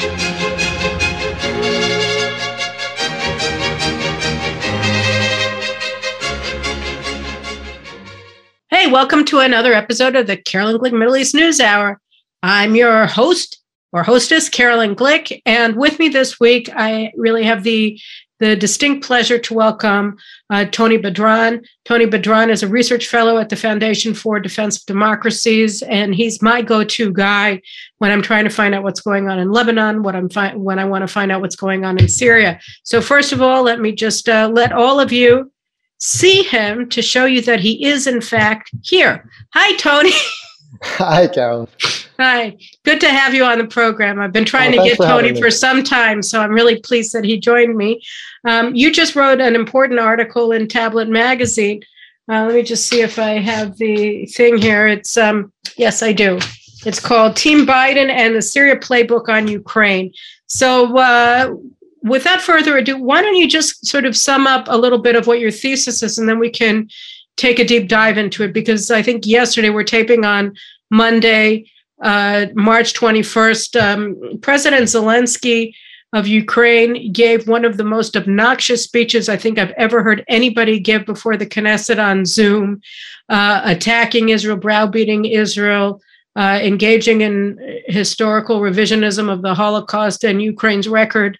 Hey, welcome to another episode of the Caroline Glick Middle East News Hour. I'm your host or hostess, Caroline Glick, and with me this week, I really have the the distinct pleasure to welcome uh, Tony Badran. Tony Badran is a research fellow at the Foundation for Defense of Democracies, and he's my go-to guy when I'm trying to find out what's going on in Lebanon, what I'm fi- when I want to find out what's going on in Syria. So first of all, let me just uh, let all of you see him to show you that he is, in fact, here. Hi, Tony. Hi, Carol. Hi. Good to have you on the program. I've been trying oh, to get for Tony for some time, so I'm really pleased that he joined me. Um, you just wrote an important article in Tablet Magazine. Uh, let me just see if I have the thing here. It's, um, yes, I do. It's called Team Biden and the Syria Playbook on Ukraine. So, uh, without further ado, why don't you just sort of sum up a little bit of what your thesis is, and then we can take a deep dive into it. Because I think yesterday we're taping on Monday, uh, March 21st. Um, President Zelensky of Ukraine gave one of the most obnoxious speeches I think I've ever heard anybody give before the Knesset on Zoom, uh, attacking Israel, browbeating Israel. Uh, engaging in historical revisionism of the Holocaust and Ukraine's record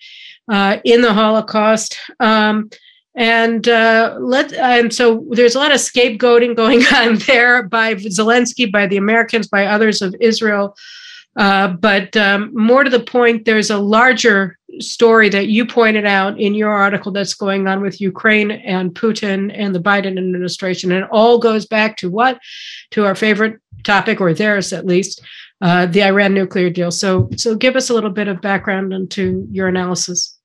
uh, in the Holocaust. Um, and uh, let and so there's a lot of scapegoating going on there by Zelensky, by the Americans, by others of Israel. Uh, but um, more to the point, there's a larger story that you pointed out in your article that's going on with Ukraine and Putin and the Biden administration. And it all goes back to what? To our favorite topic, or theirs at least, uh, the Iran nuclear deal. So, so give us a little bit of background into your analysis.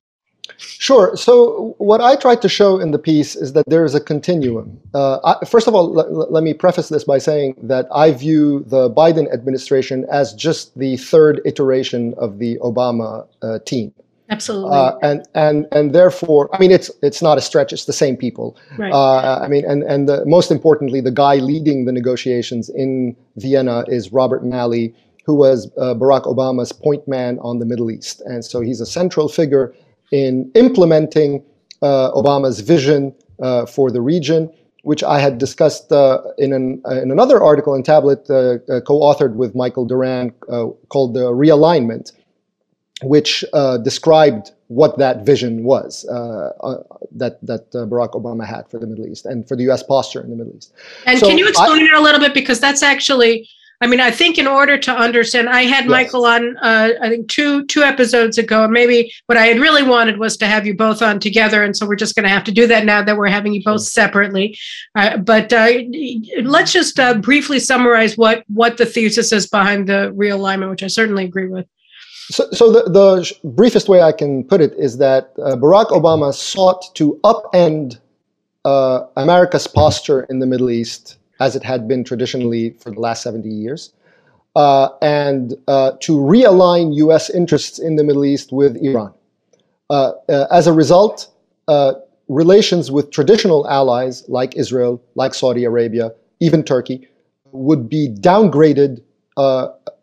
Sure. So, what I tried to show in the piece is that there is a continuum. Uh, I, first of all, l- let me preface this by saying that I view the Biden administration as just the third iteration of the Obama uh, team. Absolutely. Uh, and and and therefore, I mean, it's it's not a stretch. It's the same people. Right. Uh, I mean, and and the, most importantly, the guy leading the negotiations in Vienna is Robert Malley, who was uh, Barack Obama's point man on the Middle East, and so he's a central figure in implementing uh, Obama's vision uh, for the region, which I had discussed uh, in, an, in another article in Tablet, co-authored with Michael Doran, called the Realignment, which described what that vision was uh, uh, that that uh, Barack Obama had for the Middle East and for the U.S. posture in the Middle East. And so can you explain I, it a little bit because that's actually I mean, I think in order to understand, I had yes. Michael on, uh, I think two two episodes ago, and maybe what I had really wanted was to have you both on together, and so we're just going to have to do that now that we're having you both separately. Uh, but uh, let's just uh, briefly summarize what what the thesis is behind the realignment, which I certainly agree with. So, so the, the briefest way I can put it is that uh, Barack Obama sought to upend uh, America's posture in the Middle East as it had been traditionally for the last 70 years, uh, and uh, to realign US interests in the Middle East with Iran. Uh, uh as a result, relations with traditional allies like Israel, like Saudi Arabia, even Turkey, would be downgraded,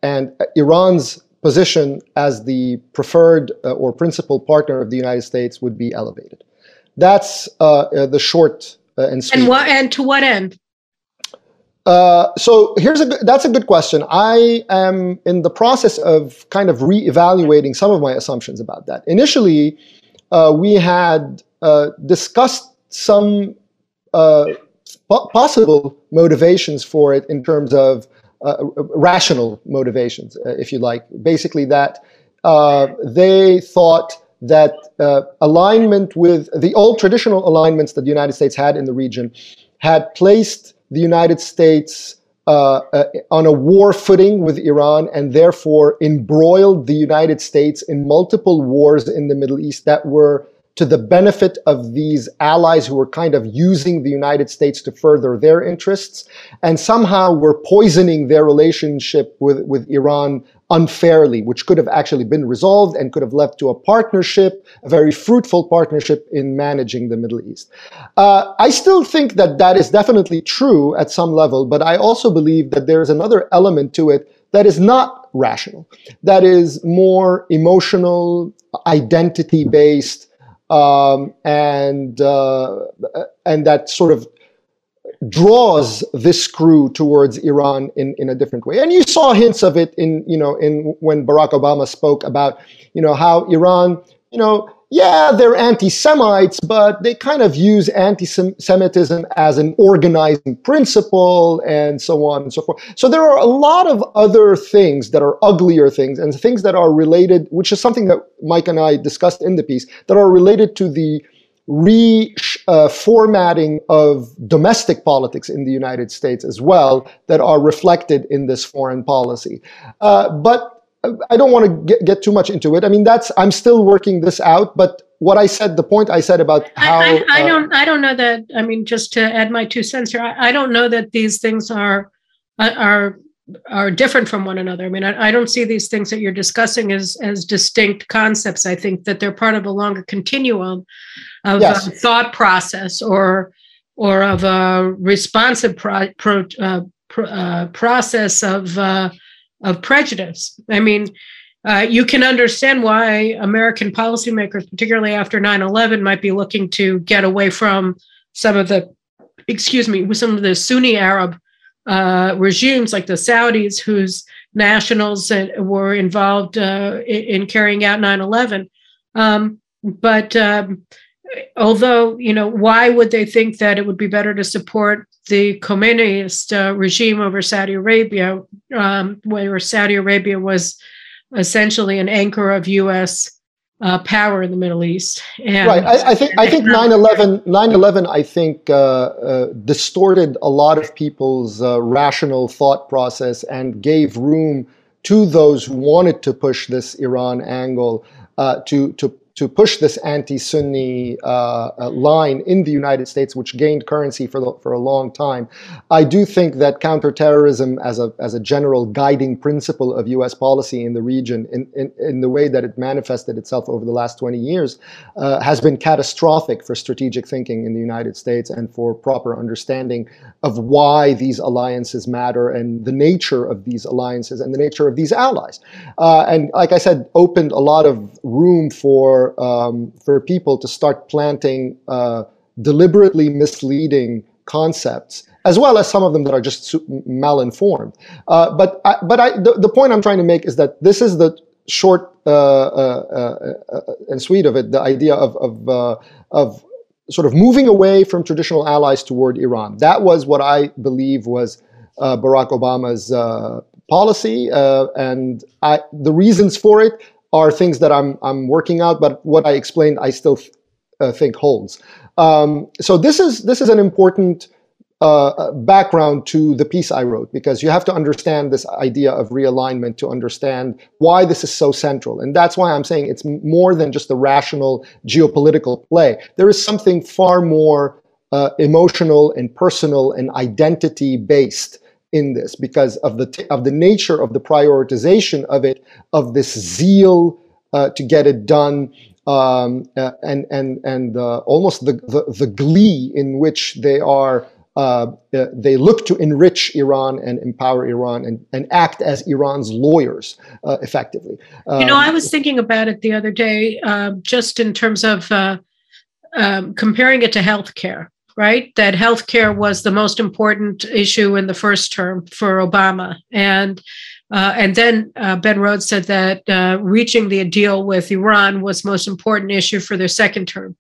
and Iran's position as the preferred or principal partner of the United States would be elevated. That's the short and sweet. And, what, and to what end? Uh, so here's a that's a good question. I am in the process of kind of reevaluating some of my assumptions about that. Initially, uh, we had uh, discussed some uh, possible motivations for it in terms of uh, rational motivations, if you like. Basically, that they thought that alignment with the old traditional alignments that the United States had in the region had placed the United States uh, uh, on a war footing with Iran and therefore embroiled the United States in multiple wars in the Middle East that were to the benefit of these allies who were kind of using the United States to further their interests and somehow were poisoning their relationship with, with Iran unfairly, which could have actually been resolved and could have led to a partnership, a very fruitful partnership in managing the Middle East. Uh, I still think that that is definitely true at some level, but I also believe that there is another element to it that is not rational, that is more emotional, identity based, um, and uh, and that sort of draws this screw towards Iran in, in a different way. And you saw hints of it in, you know, in when Barack Obama spoke about, you know, how Iran, you know, yeah, they're anti Semites, but they kind of use anti Semitism as an organizing principle and so on and so forth. So there are a lot of other things that are uglier things and things that are related, which is something that Mike and I discussed in the piece, that are related to the reformatting uh, of domestic politics in the United States as well that are reflected in this foreign policy. Uh, but I don't want to get, get too much into it. I mean, that's I'm still working this out. But what I said, the point I said about how I, I, I uh, don't I don't know that. I mean, just to add my two cents here, I, I don't know that these things are uh, are are different from one another. I mean, I, I, don't see these things that you're discussing as as distinct concepts. I think that they're part of a longer continuum of yes. a thought process or or of a responsive pro, pro, uh, pro, uh, process of uh, of prejudice. I mean, uh, you can understand why American policymakers, particularly after 9 11, might be looking to get away from some of the, excuse me, some of the Sunni Arab uh, regimes like the Saudis, whose nationals were involved uh, in, carrying out 9 11. Um, but um, although, you know, why would they think that it would be better to support the Khomeiniist uh, regime over Saudi Arabia, um, where Saudi Arabia was essentially an anchor of U.S. Uh, power in the Middle East. And, right. I, I think I think 9/11 9/11 I think uh, uh, distorted a lot of people's uh, rational thought process and gave room to those who wanted to push this Iran angle uh, to to to push this anti-Sunni uh, uh, line in the United States, which gained currency for the, for a long time. I do think that counterterrorism, as a as a general guiding principle of U.S. policy in the region, in, in, in the way that it manifested itself over the last 20 years, uh, has been catastrophic for strategic thinking in the United States and for proper understanding of why these alliances matter and the nature of these alliances and the nature of these allies. Uh, and like I said, opened a lot of room for um, for people to start planting uh, deliberately misleading concepts, as well as some of them that are just malinformed. Uh, but I, but I, the, the point I'm trying to make is that this is the short uh, uh, uh, uh and sweet of it. The idea of of of sort of moving away from traditional allies toward Iran. That was what I believe was Barack Obama's policy, and I, the reasons for it are things that I'm I'm working out, but what I explained, I still uh, think holds. Um, so this is this is an important uh, background to the piece I wrote because you have to understand this idea of realignment to understand why this is so central, and that's why I'm saying it's more than just a rational geopolitical play. There is something far more uh, emotional and personal and identity based in this because of the t- of the nature of the prioritization of it, of this zeal uh, to get it done, um, uh, and and and uh, almost the, the, the glee in which they are. Uh, uh, they look to enrich Iran and empower Iran and, and act as Iran's lawyers uh, effectively. Um, you know, I was thinking about it the other day, just in terms of um, comparing it to healthcare right? That healthcare was the most important issue in the first term for Obama, and uh, and then uh, Ben Rhodes said that uh, reaching the deal with Iran was most important issue for their second term.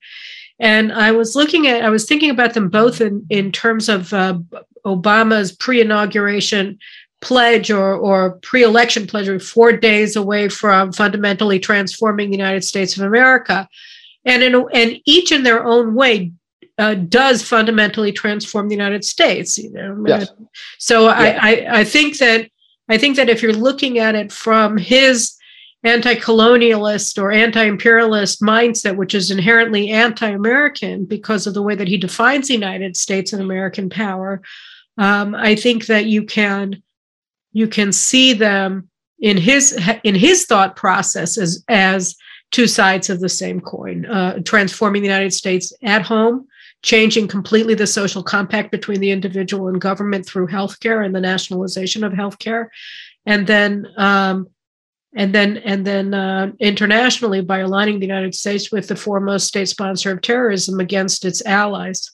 And I was looking at, I was thinking about them both in in terms of uh, Obama's pre-inauguration pledge or, or pre-election pledge, four days away from fundamentally transforming the United States of America. And in and each in their own way uh, does fundamentally transform the United States. You know, yes. so yeah. I, I, I think that I think that if you're looking at it from his anti-colonialist or anti-imperialist mindset, which is inherently anti-American because of the way that he defines the United States and American power, um, I think that you can you can see them in his in his thought process as as two sides of the same coin, uh, transforming the United States at home changing completely the social compact between the individual and government through healthcare and the nationalization of healthcare, and then um, and then and then uh, internationally by aligning the United States with the foremost state sponsor of terrorism against its allies.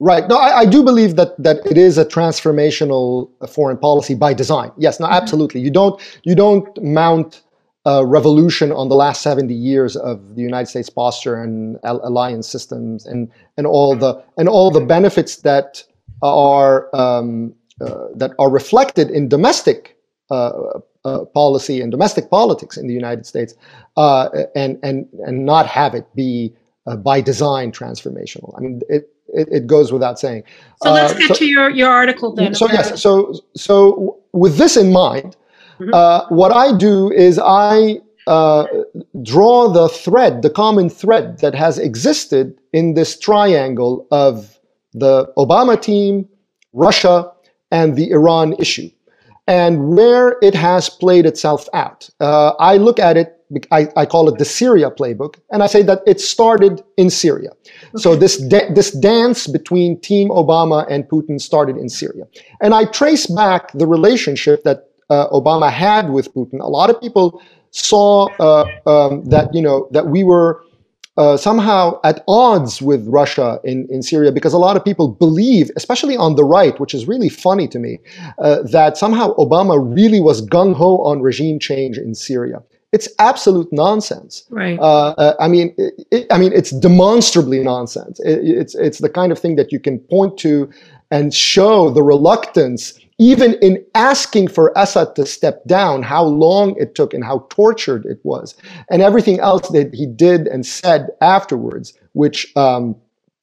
Right. No, I, I, do believe that that it is a transformational foreign policy by design. Yes. No, mm-hmm. absolutely. You don't you don't mount a revolution on the last seventy years of the United States posture and alliance systems and and all the and all the benefits that are um, uh, that are reflected in domestic uh, uh, policy and domestic politics in the United States, uh, and and and not have it be uh, by design transformational. I mean, it, it, it goes without saying. So let's get so, to your your article then. So yes, so so with this in mind, mm-hmm. what I do is I uh, draw the thread, the common thread that has existed in this triangle of the Obama team, Russia, and the Iran issue and where it has played itself out. Uh, I look at it, I, I, call it the Syria playbook, and I say that it started in Syria. Okay. So this, da- this dance between Team Obama and Putin started in Syria. And I trace back the relationship that uh, Obama had with Putin. A lot of people saw uh, um, that, you know, that we were uh, somehow at odds with Russia in, in Syria because a lot of people believe, especially on the right, which is really funny to me, uh, that somehow Obama really was gung ho on regime change in Syria. It's absolute nonsense. Right. Uh, uh I mean, it, it, I mean, it's demonstrably nonsense. It, it's it's the kind of thing that you can point to and show the reluctance even in asking for Assad to step down, how long it took and how tortured it was, and everything else that he did and said afterwards, which um,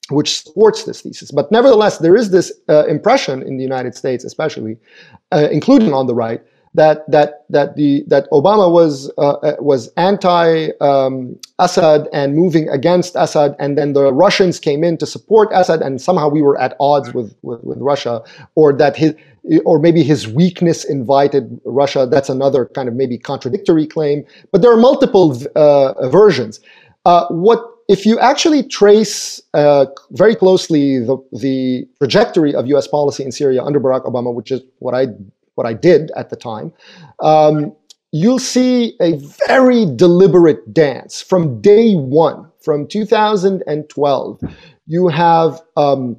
which supports this thesis. But nevertheless, there is this uh, impression in the United States, especially, uh, including on the right, that that that the that Obama was uh, uh, was anti um, Assad and moving against Assad, and then the Russians came in to support Assad, and somehow we were at odds with with, with Russia, or that his or maybe his weakness invited Russia. That's another kind of maybe contradictory claim, but there are multiple uh, versions. Uh, what if you actually trace uh, very closely the, the trajectory of U.S. policy in Syria under Barack Obama, which is what I what I did at the time, um, you'll see a very deliberate dance from day one, from 2012. You have um,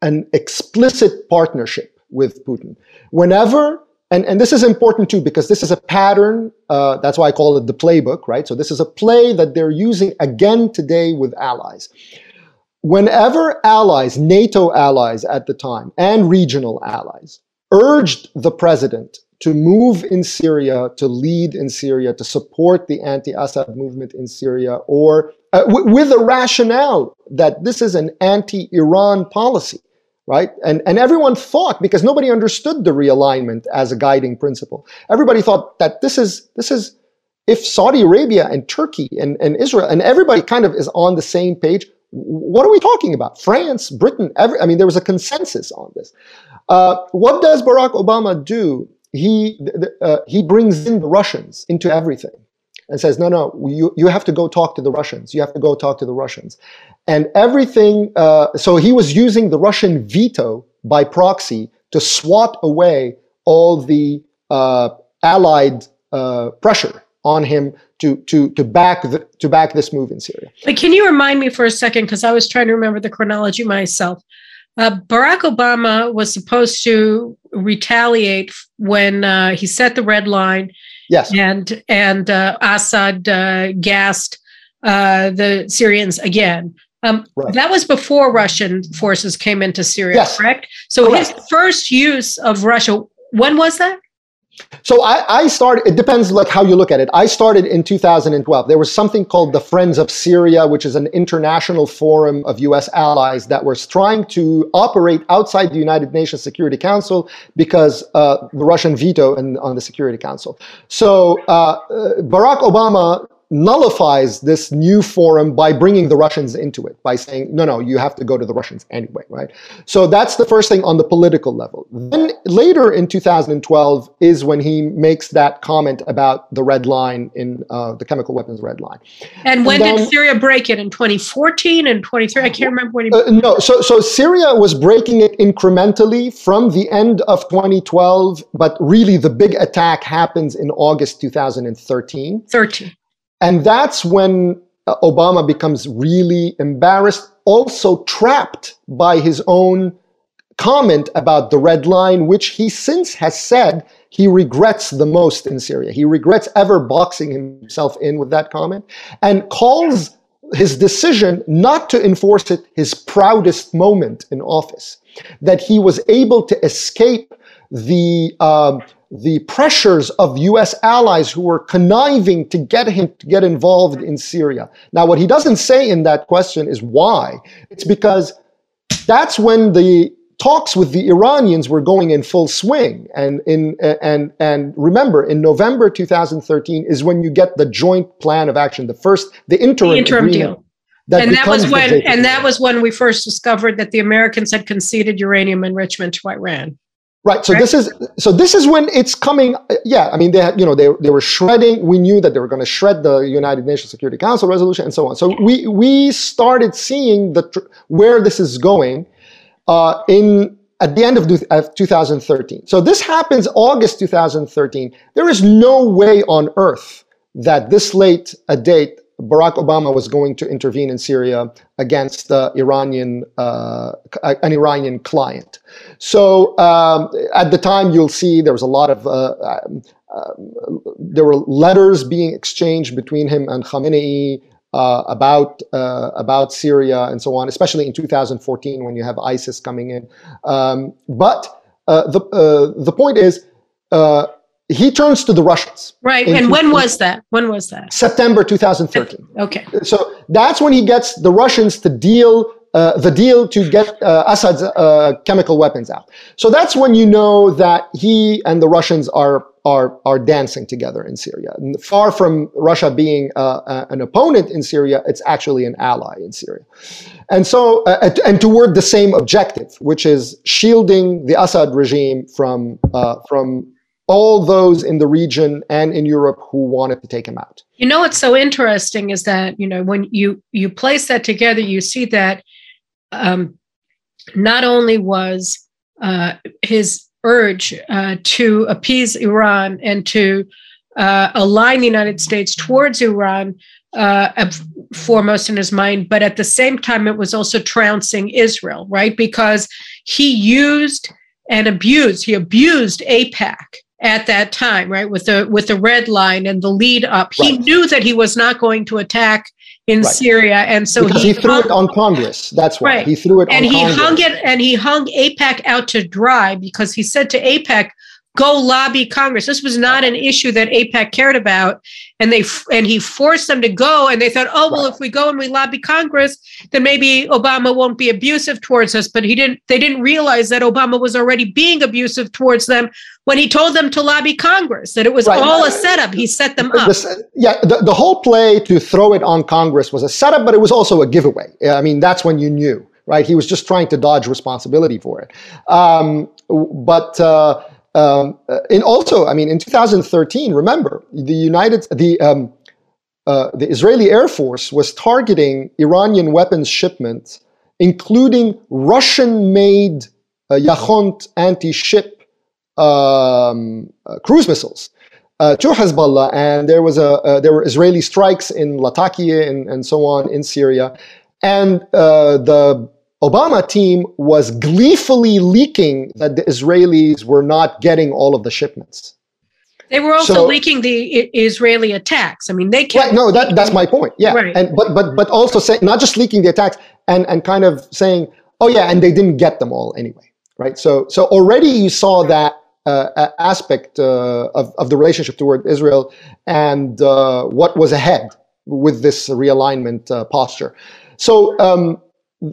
an explicit partnership with Putin. Whenever and, and this is important too because this is a pattern. Uh, that's why I call it the playbook, right? So this is a play that they're using again today with allies. Whenever allies, NATO allies at the time, and regional allies, urged the president to move in Syria, to lead in Syria, to support the anti Assad movement in Syria, or uh, w- with a rationale that this is an anti Iran policy, right? And, and everyone thought, because nobody understood the realignment as a guiding principle, everybody thought that this is, this is if Saudi Arabia and Turkey and, and Israel and everybody kind of is on the same page, what are we talking about? France, Britain, every, I mean, there was a consensus on this. Uh, what does Barack Obama do? He, uh, he brings in the Russians into everything and says, no, no, you, you have to go talk to the Russians. You have to go talk to the Russians. And everything, uh, so he was using the Russian veto by proxy to swat away all the uh, allied uh, pressure on him to to to back the, to back this move in Syria. But can you remind me for a second because I was trying to remember the chronology myself. Uh, Barack Obama was supposed to retaliate when uh, he set the red line. Yes. And and uh, Assad uh, gassed uh, the Syrians again. Um, right. That was before Russian forces came into Syria, yes. correct? So correct. his first use of Russia, when was that? So I, I, started, it depends like how you look at it. I started in 2012. There was something called the Friends of Syria, which is an international forum of US allies that was trying to operate outside the United Nations Security Council because uh, the Russian veto in, on the Security Council. So uh, uh Barack Obama nullifies this new forum by bringing the Russians into it, by saying, no, no, you have to go to the Russians anyway, right? So that's the first thing on the political level. Then later in 2012 is when he makes that comment about the red line in uh, the chemical weapons red line. And when and then, did Syria break it? In 2014 and 23? I can't remember when he. Uh, no, so, so Syria was breaking it incrementally from the end of 2012, but really the big attack happens in August 2013. 13. And that's when Obama becomes really embarrassed, also trapped by his own comment about the red line, which he since has said he regrets the most in Syria. He regrets ever boxing himself in with that comment and calls his decision not to enforce it his proudest moment in office. That he was able to escape the uh, the pressures of US allies who were conniving to get him to get involved in Syria. Now, what he doesn't say in that question is why. It's because that's when the talks with the Iranians were going in full swing. And in and and remember, in November 2013 is when you get the joint plan of action, the first the interim, the interim deal. That and that was when and that was when we first discovered that the Americans had conceded uranium enrichment to Iran. Right. So this is so this is when it's coming. Yeah, I mean they had, you know they they were shredding. We knew that they were going to shred the United Nations Security Council resolution and so on. So we we started seeing the where this is going uh, in at the end of, of 2013. So this happens August 2013. There is no way on earth that this late a date Barack Obama was going to intervene in Syria against the Iranian, uh, an Iranian client. So um, at the time, you'll see there was a lot of, uh, um, uh, there were letters being exchanged between him and Khamenei uh, about uh, about Syria and so on, especially in 2014 when you have ISIS coming in. Um, but uh, the the point is he turns to the Russians. Right. And when was that? When was that? September 2013. Okay. So that's when he gets the Russians to deal uh, the deal to get uh, Assad's uh, chemical weapons out. So that's when you know that he and the Russians are are are dancing together in Syria. And far from Russia being uh, an opponent in Syria, it's actually an ally in Syria. And so, uh, and toward the same objective, which is shielding the Assad regime from uh, from all those in the region and in Europe who wanted to take him out. You know what's so interesting is that you know when you you place that together, you see that um, not only was uh, his urge uh, to appease Iran and to uh, align the United States towards Iran uh, foremost in his mind, but at the same time, it was also trouncing Israel, right? Because he used and abused, he abused AIPAC at that time, right? With the with the red line and the lead up. Right. He knew that he was not going to attack in right. Syria, and so he, he, threw hung, it on Congress. That's why right. he threw it. And he Congress. hung it, and he hung AIPAC out to dry because he said to AIPAC, "Go lobby Congress." This was not an issue that AIPAC cared about, and they and he forced them to go, and they thought, "Oh well, if we go and we lobby Congress, then maybe Obama won't be abusive towards us." But he didn't. They didn't realize that Obama was already being abusive towards them when he told them to lobby Congress, that it was right. all a setup. He set them up. The, yeah, the, the whole play to throw it on Congress was a setup, but it was also a giveaway. I mean, that's when you knew, right? He was just trying to dodge responsibility for it. Um, but uh, um, and also, I mean, in 2013, remember the United the um, uh, the Israeli Air Force was targeting Iranian weapons shipments, including Russian-made uh, Yakhont anti-ship um, uh, cruise missiles uh, to Hezbollah, and there was a uh, there were Israeli strikes in Latakia and, and so on in Syria, and uh, the Obama team was gleefully leaking that the Israelis were not getting all of the shipments. They were also so, leaking the Israeli attacks. I mean, they kept right. No, that, that's my point. Yeah, right. and but but but also say not just leaking the attacks and and kind of saying, oh yeah, and they didn't get them all anyway, right? So so already you saw that uh, aspect uh, of, of the relationship toward Israel and uh, what was ahead with this realignment uh, posture. So um,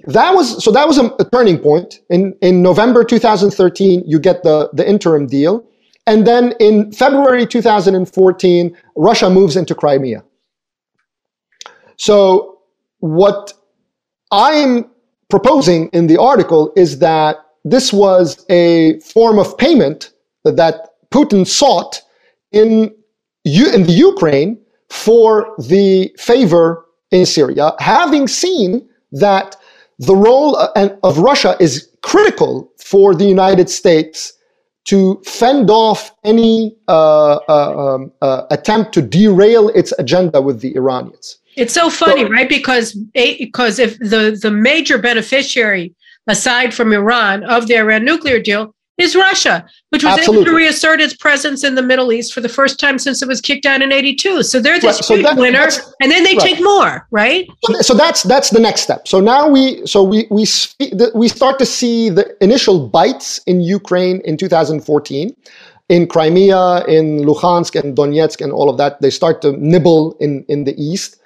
that was so that was a, a, turning point. In in November 2013, you get the the interim deal, and then in February 2014, Russia moves into Crimea. So what I'm proposing in the article is that this was a form of payment that Putin sought in, in the Ukraine for the favor in Syria, having seen that the role uh, of Russia is critical for the United States to fend off any uh, uh, um, uh, attempt to derail its agenda with the Iranians. It's so funny, so, right? Because because if the the major beneficiary, aside from Iran, of the Iran nuclear deal is Russia, which was Absolutely. able to reassert its presence in the Middle East for the first time since it was kicked out in '82. So they're this right. so that, winner, and then they right. take more, right? So that's that's the next step. So now we so we we we start to see the initial bites in Ukraine in 2014. In Crimea, in Luhansk and Donetsk, and all of that, they start to nibble in, in the east.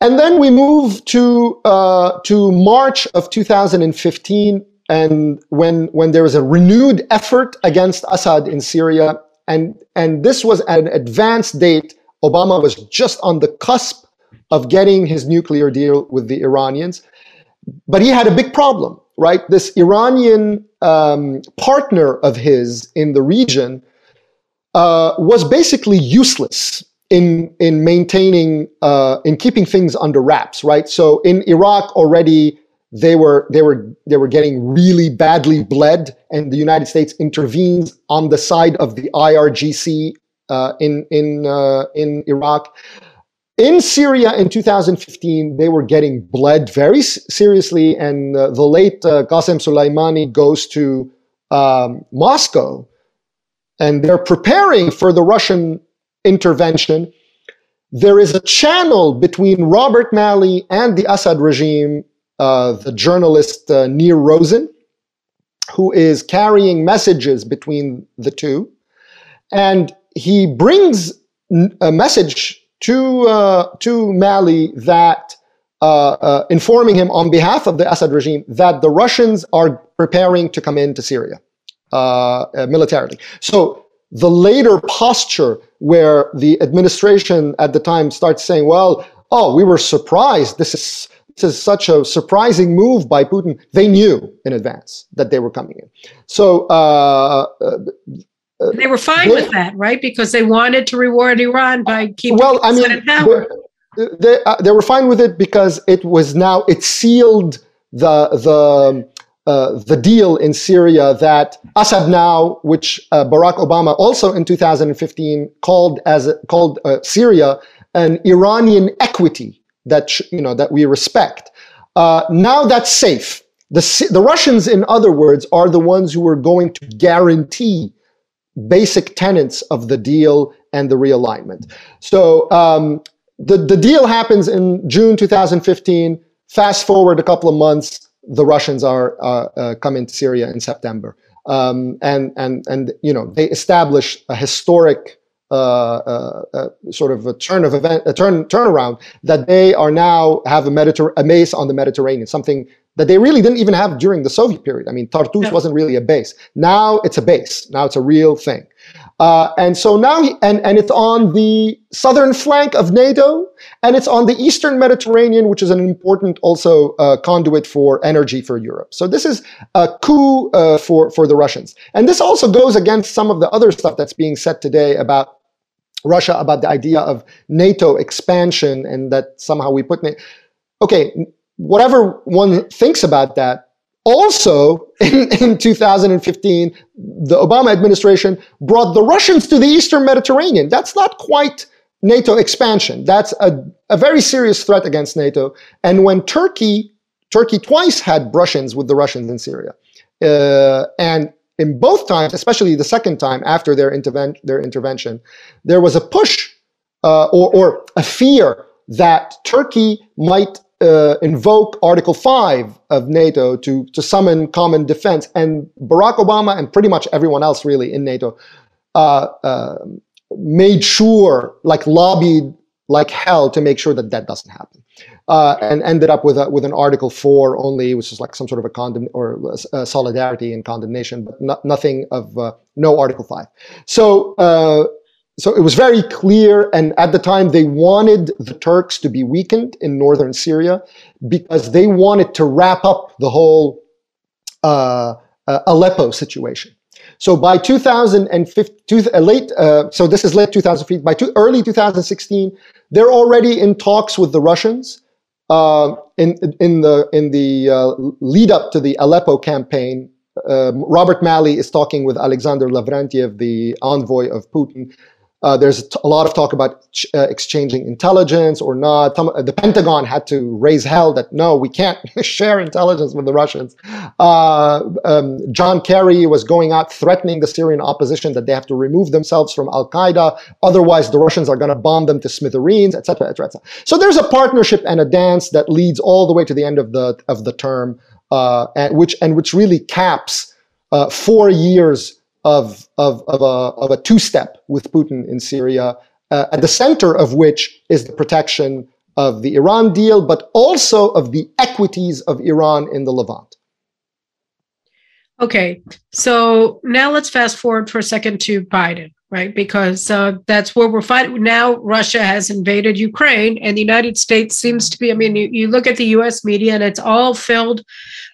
And then we move to uh, to March of 2015, and when when there was a renewed effort against Assad in Syria, and and this was at an advanced date. Obama was just on the cusp of getting his nuclear deal with the Iranians, but he had a big problem, right? This Iranian um, partner of his in the region uh, was basically useless in in maintaining uh, in keeping things under wraps, right? So in Iraq already they were they were they were getting really badly bled, and the United States intervenes on the side of the IRGC uh, in in uh, in Iraq. In Syria in 2015, they were getting bled very seriously, and uh, the late uh, Qasem Soleimani goes to um, Moscow, and they're preparing for the Russian intervention. There is a channel between Robert Malley and the Assad regime uh, the journalist uh, Nir Rosen, who is carrying messages between the two. And he brings a message to, uh, to Malley that uh, uh, informing him on behalf of the Assad regime that the Russians are preparing to come into Syria militarily. So the later posture where the administration at the time starts saying, well, oh, we were surprised. This is is such a surprising move by Putin. They knew in advance that they were coming in. So uh, uh, uh they were fine they, with that, right? Because they wanted to reward Iran by keeping well, I mean, power. They, they, uh, they, were fine with it because it was now it sealed the the uh, the deal in Syria that Assad now, which uh, Barack Obama also in 2015 called as called Syria an Iranian equity that you know that we respect. Uh, now that's safe. The, the Russians, in other words, are the ones who are going to guarantee basic tenets of the deal and the realignment. So um, the, the deal happens in June 2015. Fast forward a couple of months, the Russians are uh, uh, come into Syria in September, um, and and and you know they establish a historic Uh, uh, uh, sort of a turn of event, a turn turnaround that they are now have a Mediter- a base on the Mediterranean, something that they really didn't even have during the Soviet period. I mean, Tartus yeah. wasn't really a base. Now it's a base. Now it's a real thing. Uh, and so now, he, and, and it's on the southern flank of NATO, and it's on the eastern Mediterranean, which is an important also uh, conduit for energy for Europe. So this is a coup uh, for, for the Russians. And this also goes against some of the other stuff that's being said today about Russia about the idea of NATO expansion and that somehow we put NATO. Okay, whatever one thinks about that, also in, in 2015, the Obama administration brought the Russians to the Eastern Mediterranean. That's not quite NATO expansion. That's a, a very serious threat against NATO. And when Turkey, Turkey twice had Russians with the Russians in Syria. Uh, and in both times, especially the second time after their, interven- their intervention, there was a push uh, or, or, a fear that Turkey might uh, invoke Article 5 of NATO to, to summon common defense. And Barack Obama and pretty much everyone else really in NATO uh, uh made sure, like lobbied like hell to make sure that that doesn't happen uh, and ended up with a, with an Article Four only, which is like some sort of a condemn or a solidarity and condemnation, but no, nothing of uh, no Article Five. So uh, so it was very clear, and at the time they wanted the Turks to be weakened in northern Syria because they wanted to wrap up the whole uh, uh, Aleppo situation. So by 2015, uh, late, uh, so this is late 2015. By two, early 2016, they're already in talks with the Russians. Uh, in in the in the uh, lead up to the Aleppo campaign, um, Robert Malley is talking with Alexander Lavrentiev, the envoy of Putin, uh, there's a lot of talk about ch- uh, exchanging intelligence or not. The Pentagon had to raise hell that no, we can't share intelligence with the Russians. Uh, um, John Kerry was going out threatening the Syrian opposition that they have to remove themselves from Al Qaeda, otherwise the Russians are going to bomb them to smithereens, etc., etc., etc. So there's a partnership and a dance that leads all the way to the end of the of the term, uh, and which and which really caps uh, four years of, of, of a, of a two step with Putin in Syria, uh, at the center of which is the protection of the Iran deal, but also of the equities of Iran in the Levant. Okay, so now let's fast forward for a second to Biden, right? Because uh, that's where we're fighting. Now Russia has invaded Ukraine, and the United States seems to be, I mean, you, you look at the US media and it's all filled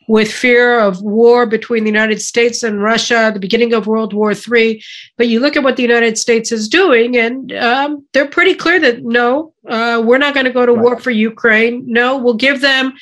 with fear of war between the United States and Russia, the beginning of World War III. But you look at what the United States is doing, and um, they're pretty clear that no, uh, we're not going to go to right. war for Ukraine. No, we'll give them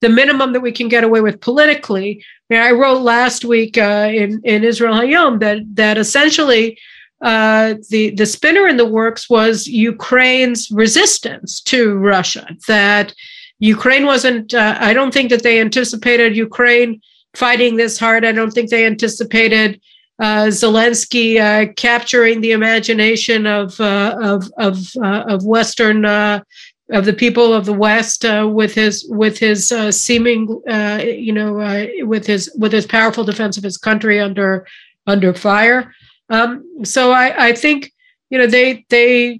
the minimum that we can get away with politically. I, mean, I wrote last week uh, in in Israel Hayom that that essentially. Uh, the the spinner in the works was Ukraine's resistance to Russia. That Ukraine wasn't, uh, I don't think that they anticipated Ukraine fighting this hard. I don't think they anticipated uh, Zelensky uh, capturing the imagination of uh, of of, uh, of Western of the people of the West with his with his seeming you know with his with his powerful defense of his country under under fire. Um, so I, I think you know they they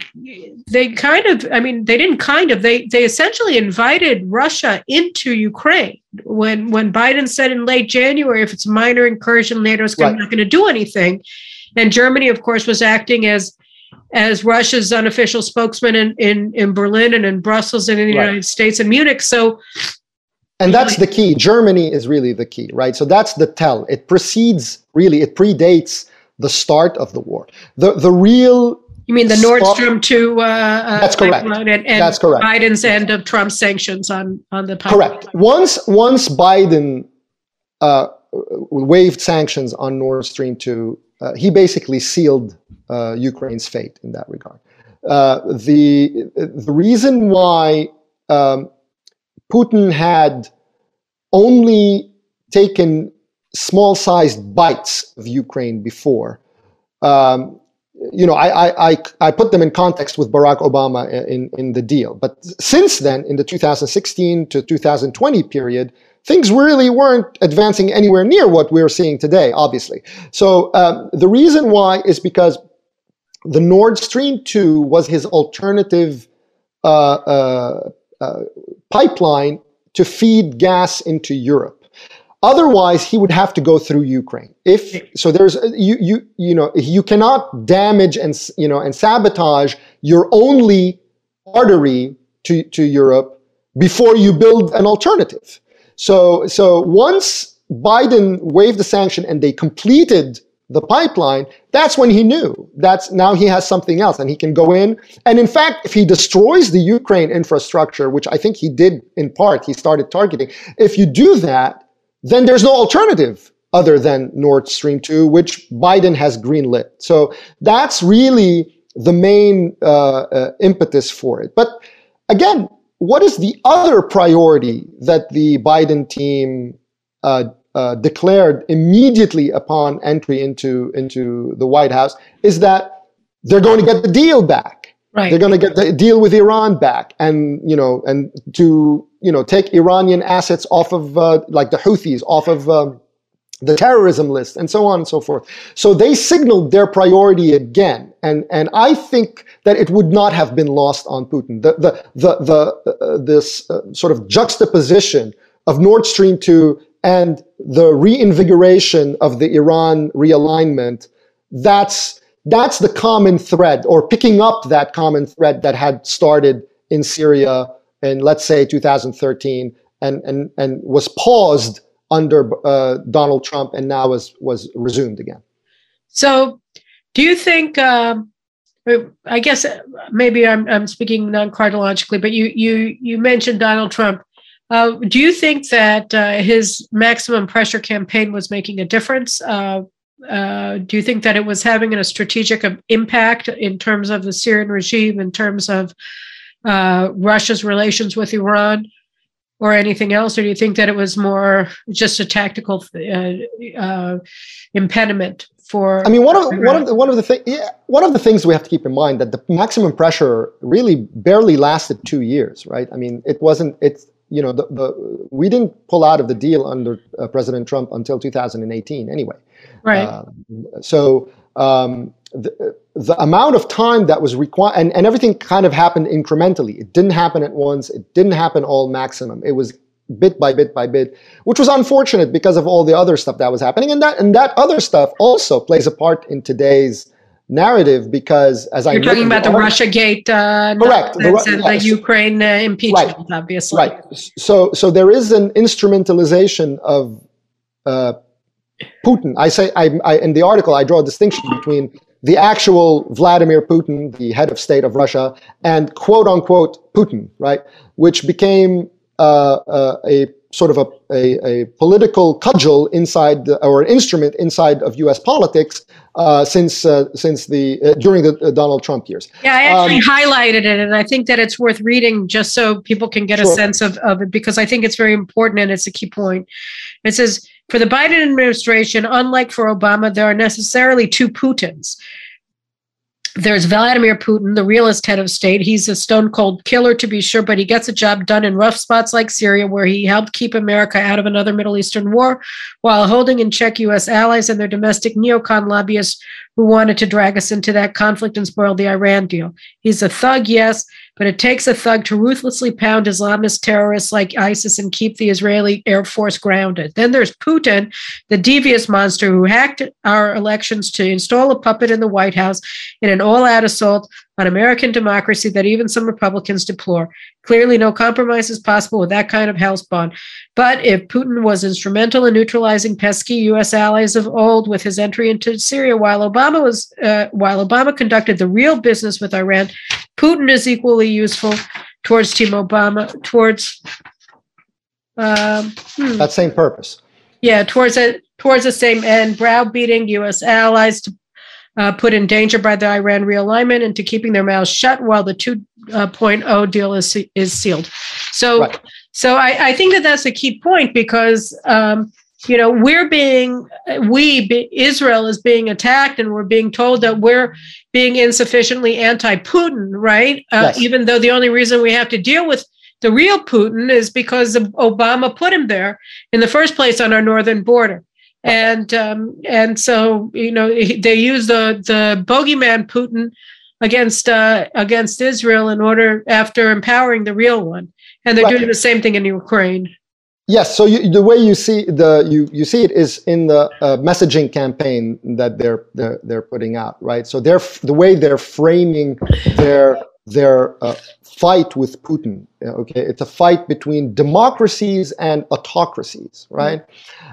they kind of i mean they didn't kind of they they essentially invited russia into ukraine when when biden said in late january if it's a minor incursion nato's right. not going to do anything. And germany of course was acting as as russia's unofficial spokesman in in, in berlin and in brussels and in the right. united states and munich. So and that's the key. Germany is really the key right? So that's the tell. It precedes really it predates the start of the war. The the real you mean the Nord Stream two? Uh, uh, That's correct. And, and That's correct. Biden's end of Trump's sanctions on on the pipeline. correct. Once once Biden uh, waived sanctions on Nord Stream two, uh, he basically sealed uh, Ukraine's fate in that regard. Uh, the the reason why um, Putin had only taken small sized bites of Ukraine before. Um, you know, I, I, I put them in context with Barack Obama in, in the deal. But since then, in the 2016 to 2020 period, things really weren't advancing anywhere near what we're seeing today, obviously. So um, the reason why is because the Nord Stream 2 was his alternative uh, uh, uh, pipeline to feed gas into Europe. Otherwise, he would have to go through Ukraine. If so, there's you you you know you cannot damage and you know and sabotage your only artery to to Europe before you build an alternative. So so once Biden waived the sanction and they completed the pipeline, that's when he knew. That's now he has something else and he can go in. And in fact, if he destroys the Ukraine infrastructure, which I think he did in part, he started targeting. If you do that, then there's no alternative other than Nord Stream 2, which Biden has greenlit. So that's really the main uh, uh, impetus for it. But again, what is the other priority that the Biden team uh, uh declared immediately upon entry into, into the White House? Is that they're going to get the deal back. Right. They're going to get the deal with Iran back, and you know, and to you know take Iranian assets off of uh, like the Houthis off of um, the terrorism list, and so on and so forth. So they signaled their priority again, and and I think that it would not have been lost on Putin. The the the, the uh, this uh, sort of juxtaposition of Nord Stream two and the reinvigoration of the Iran realignment. That's that's the common thread, or picking up that common thread that had started in Syria in, let's say, 2013, and and and was paused under uh, Donald Trump, and now was was resumed again. So, do you think? Um, I guess maybe I'm I'm speaking non chronologically, but you you you mentioned Donald Trump. Uh, do you think that uh, his maximum pressure campaign was making a difference? Uh, uh, do you think that it was having a strategic impact in terms of the Syrian regime, in terms of uh, Russia's relations with Iran, or anything else? Or do you think that it was more just a tactical uh, impediment for? I mean, one of one of the, one of the thing, yeah, one of the things we have to keep in mind that the maximum pressure really barely lasted two years, right? I mean, it wasn't. It's you know, the, the we didn't pull out of the deal under uh, President Trump until 2018, anyway. Right. Uh, so um, the, the amount of time that was required, and, and everything kind of happened incrementally. It didn't happen at once. It didn't happen all maximum. It was bit by bit by bit, which was unfortunate because of all the other stuff that was happening. And that and that other stuff also plays a part in today's narrative because as You're I talking about the Russia Gate, uh, correct, the, the, the Ukraine uh, impeachment, right. obviously. Right. So so there is an instrumentalization of uh, Putin. I say I, I, in the article I draw a distinction between the actual Vladimir Putin, the head of state of Russia, and quote unquote Putin, right, which became uh, uh, a sort of a, a, a, political cudgel inside the, or an instrument inside of U.S. politics uh, since uh, since the uh, during the uh, Donald Trump years. Yeah, I actually um, highlighted it, and I think that it's worth reading just so people can get sure. a sense of, of it because I think it's very important and it's a key point. It says for the Biden administration, unlike for Obama, there are necessarily two Putins. There's Vladimir Putin, the realist head of state. He's a stone cold killer, to be sure, but he gets a job done in rough spots like Syria, where he helped keep America out of another Middle Eastern war while holding in check U.S. allies and their domestic neocon lobbyists who wanted to drag us into that conflict and spoil the Iran deal. He's a thug, yes, but it takes a thug to ruthlessly pound Islamist terrorists like ISIS and keep the Israeli Air Force grounded. Then there's Putin, the devious monster who hacked our elections to install a puppet in the White House in an all out assault on American democracy that even some Republicans deplore. Clearly, no compromise is possible with that kind of hellspawn. But if Putin was instrumental in neutralizing pesky U.S. allies of old with his entry into Syria, while Obama was uh, while Obama conducted the real business with Iran, Putin is equally useful towards Team Obama towards um, hmm. that same purpose. Yeah, towards it towards the same end, browbeating U.S. allies to uh, put in danger by the Iran realignment into keeping their mouths shut while the 2.0 deal is is sealed. So, right. so I, I, think that that's a key point because um, you know we're being we be, Israel is being attacked and we're being told that we're being insufficiently anti-Putin, right? Uh, yes. Even though the only reason we have to deal with the real Putin is because Obama put him there in the first place on our northern border and um, and so you know they use the the bogeyman Putin against uh, against Israel in order after empowering the real one, and they're right. doing the same thing in Ukraine. Yes, so you, the way you see the you, you see it is in the uh, messaging campaign that they're, they're they're putting out, right? So they're the way they're framing their their uh, fight with Putin. Okay, it's a fight between democracies and autocracies, right?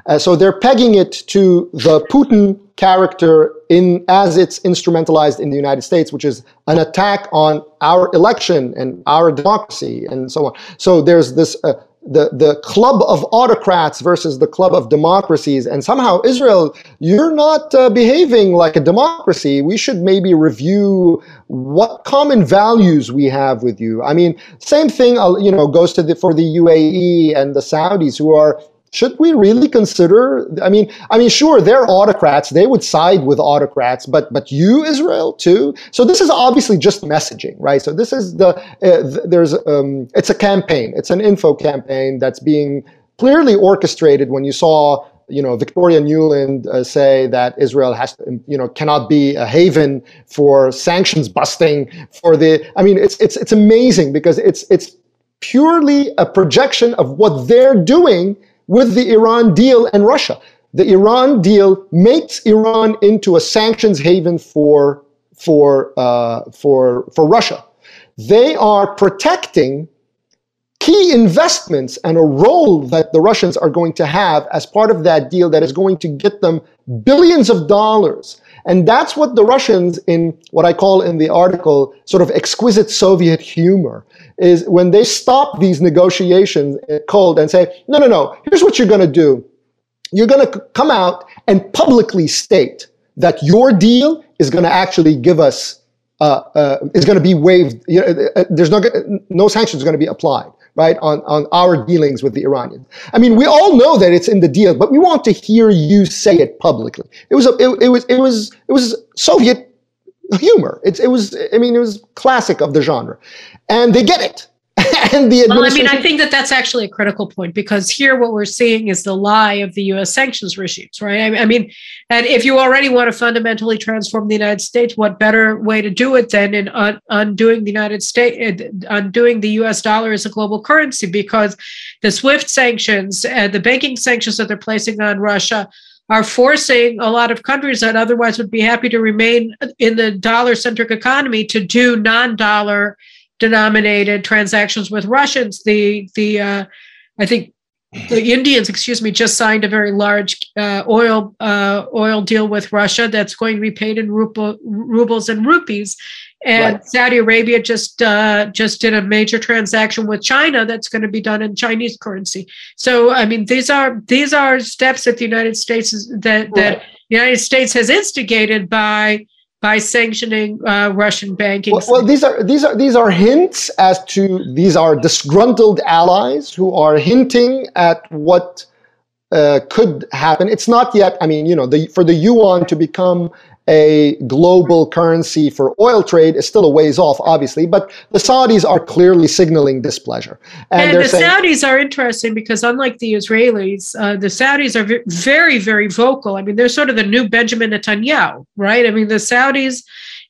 Uh, so they're pegging it to the Putin character in as it's instrumentalized in the United States, which is an attack on our election and our democracy and so on. So there's this. Uh, the, the club of autocrats versus the club of democracies. And somehow, Israel, you're not uh, behaving like a democracy. We should maybe review what common values we have with you. I mean, same thing, uh, you know, goes to the, for the UAE and the Saudis who are should we really consider i mean i mean sure they're autocrats. They would side with autocrats but but you israel too? So this is obviously just messaging right? So this is the uh, there's um, it's a campaign. It's an info campaign that's being clearly orchestrated when you saw you know Victoria Nuland uh, say that Israel has to, you know cannot be a haven for sanctions busting for the I mean it's it's it's amazing because it's it's purely a projection of what they're doing with the Iran deal and Russia. the Iran deal makes Iran into a sanctions haven for for uh, for for Russia. They are protecting key investments and a role that the Russians are going to have as part of that deal that is going to get them billions of dollars. And that's what the Russians, in what I call in the article, sort of exquisite Soviet humor, is when they stop these negotiations cold and say, no, no, no, here's what you're going to do. You're going to come out and publicly state that your deal is going to actually give us uh, uh, is going to be waived. You know, uh, uh, there's no no sanctions going to be applied right, on, on our dealings with the Iranians. I mean, we all know that it's in the deal, but we want to hear you say it publicly. It was, a, it, it was, it was, it was Soviet humor. It's, it was, I mean, it was classic of the genre. And they get it. and the well, I mean, I think that that's actually a critical point because here what we're seeing is the lie of the U.S. sanctions regimes, right? I, I mean, and if you already want to fundamentally transform the United States, what better way to do it than in un- undoing the United States, uh, undoing the U.S. dollar as a global currency? Because the SWIFT sanctions and the banking sanctions that they're placing on Russia are forcing a lot of countries that otherwise would be happy to remain in the dollar centric economy to do non dollar denominated transactions with Russians. The the uh, I think the Indians, excuse me, just signed a very large uh, oil uh, oil deal with Russia that's going to be paid in ruble, rubles and rupees. And right. Saudi Arabia just uh, just did a major transaction with China that's going to be done in Chinese currency. So I mean, these are these are steps that the United States is, that right. that the United States has instigated by by sanctioning uh, Russian banking. Well, well, these are these are these are hints as to these are disgruntled allies who are hinting at what uh, could happen. It's not yet. I mean, you know, the, for the yuan to become a global currency for oil trade is still a ways off, obviously, but the Saudis are clearly signaling displeasure. And, and the saying, Saudis are interesting because, unlike the Israelis, uh, the Saudis are very, very vocal. I mean, they're sort of the new Benjamin Netanyahu, right? I mean, the Saudis,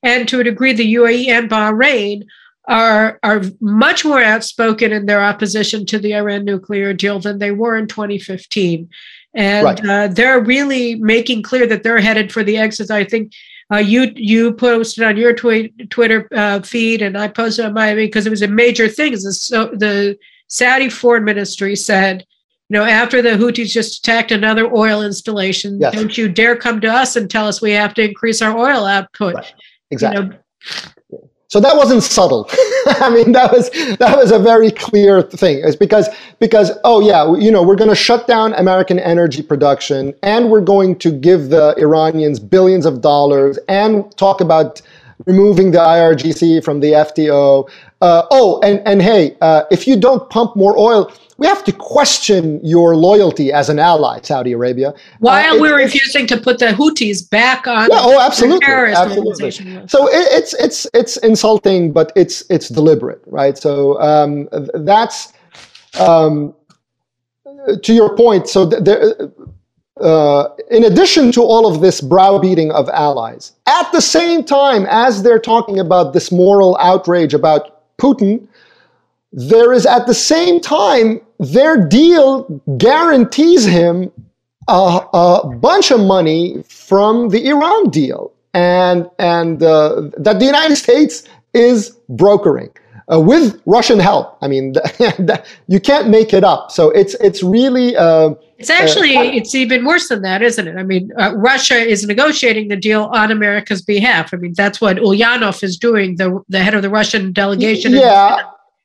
and to a degree, the UAE and Bahrain are are much more outspoken in their opposition to the Iran nuclear deal than they were in 2015 and right. uh, they're really making clear that they're headed for the exit. I think uh, you you posted on your twi- Twitter uh, feed, and I posted on mine because it was a major thing. The, so the Saudi foreign ministry said, you know, after the Houthis just attacked another oil installation, yes. don't you dare come to us and tell us we have to increase our oil output. Right. Exactly. You know, so that wasn't subtle. I mean, that was that was a very clear thing. It's because because oh yeah, you know, we're going to shut down American energy production, and we're going to give the Iranians billions of dollars, and talk about removing the IRGC from the FTO. Uh, oh, and and hey, uh, if you don't pump more oil, we have to question your loyalty as an ally, Saudi Arabia. Why uh, are we refusing to put the Houthis back on? Yeah, oh, absolutely, absolutely. So it, it's it's it's insulting, but it's it's deliberate, right? So um, that's um, to your point. So there. Uh, in addition to all of this browbeating of allies, at the same time as they're talking about this moral outrage about Putin, there is at the same time, their deal guarantees him a, a bunch of money from the Iran deal and, and uh, that the United States is brokering. Uh, with Russian help. I mean, you can't make it up. So it's it's really. Uh, it's actually uh, it's even worse than that, isn't it? I mean, uh, Russia is negotiating the deal on America's behalf. I mean, that's what Ulyanov is doing, the the head of the Russian delegation. Yeah,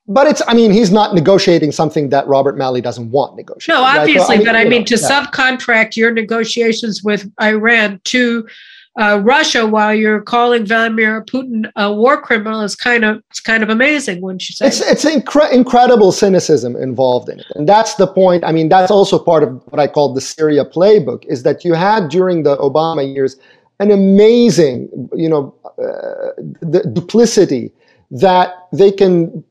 but it's, I mean, he's not negotiating something that Robert Malley doesn't want negotiated. No, obviously, right? so, I mean, but I mean, know, to yeah. subcontract your negotiations with Iran to uh, Russia while you're calling Vladimir Putin a war criminal is kind of it's kind of amazing, wouldn't you say? It's it's incre- incredible cynicism involved in it, and that's the point. I mean, that's also part of what I call the Syria playbook. Is that you had during the Obama years an amazing, you know, uh, the duplicity that they can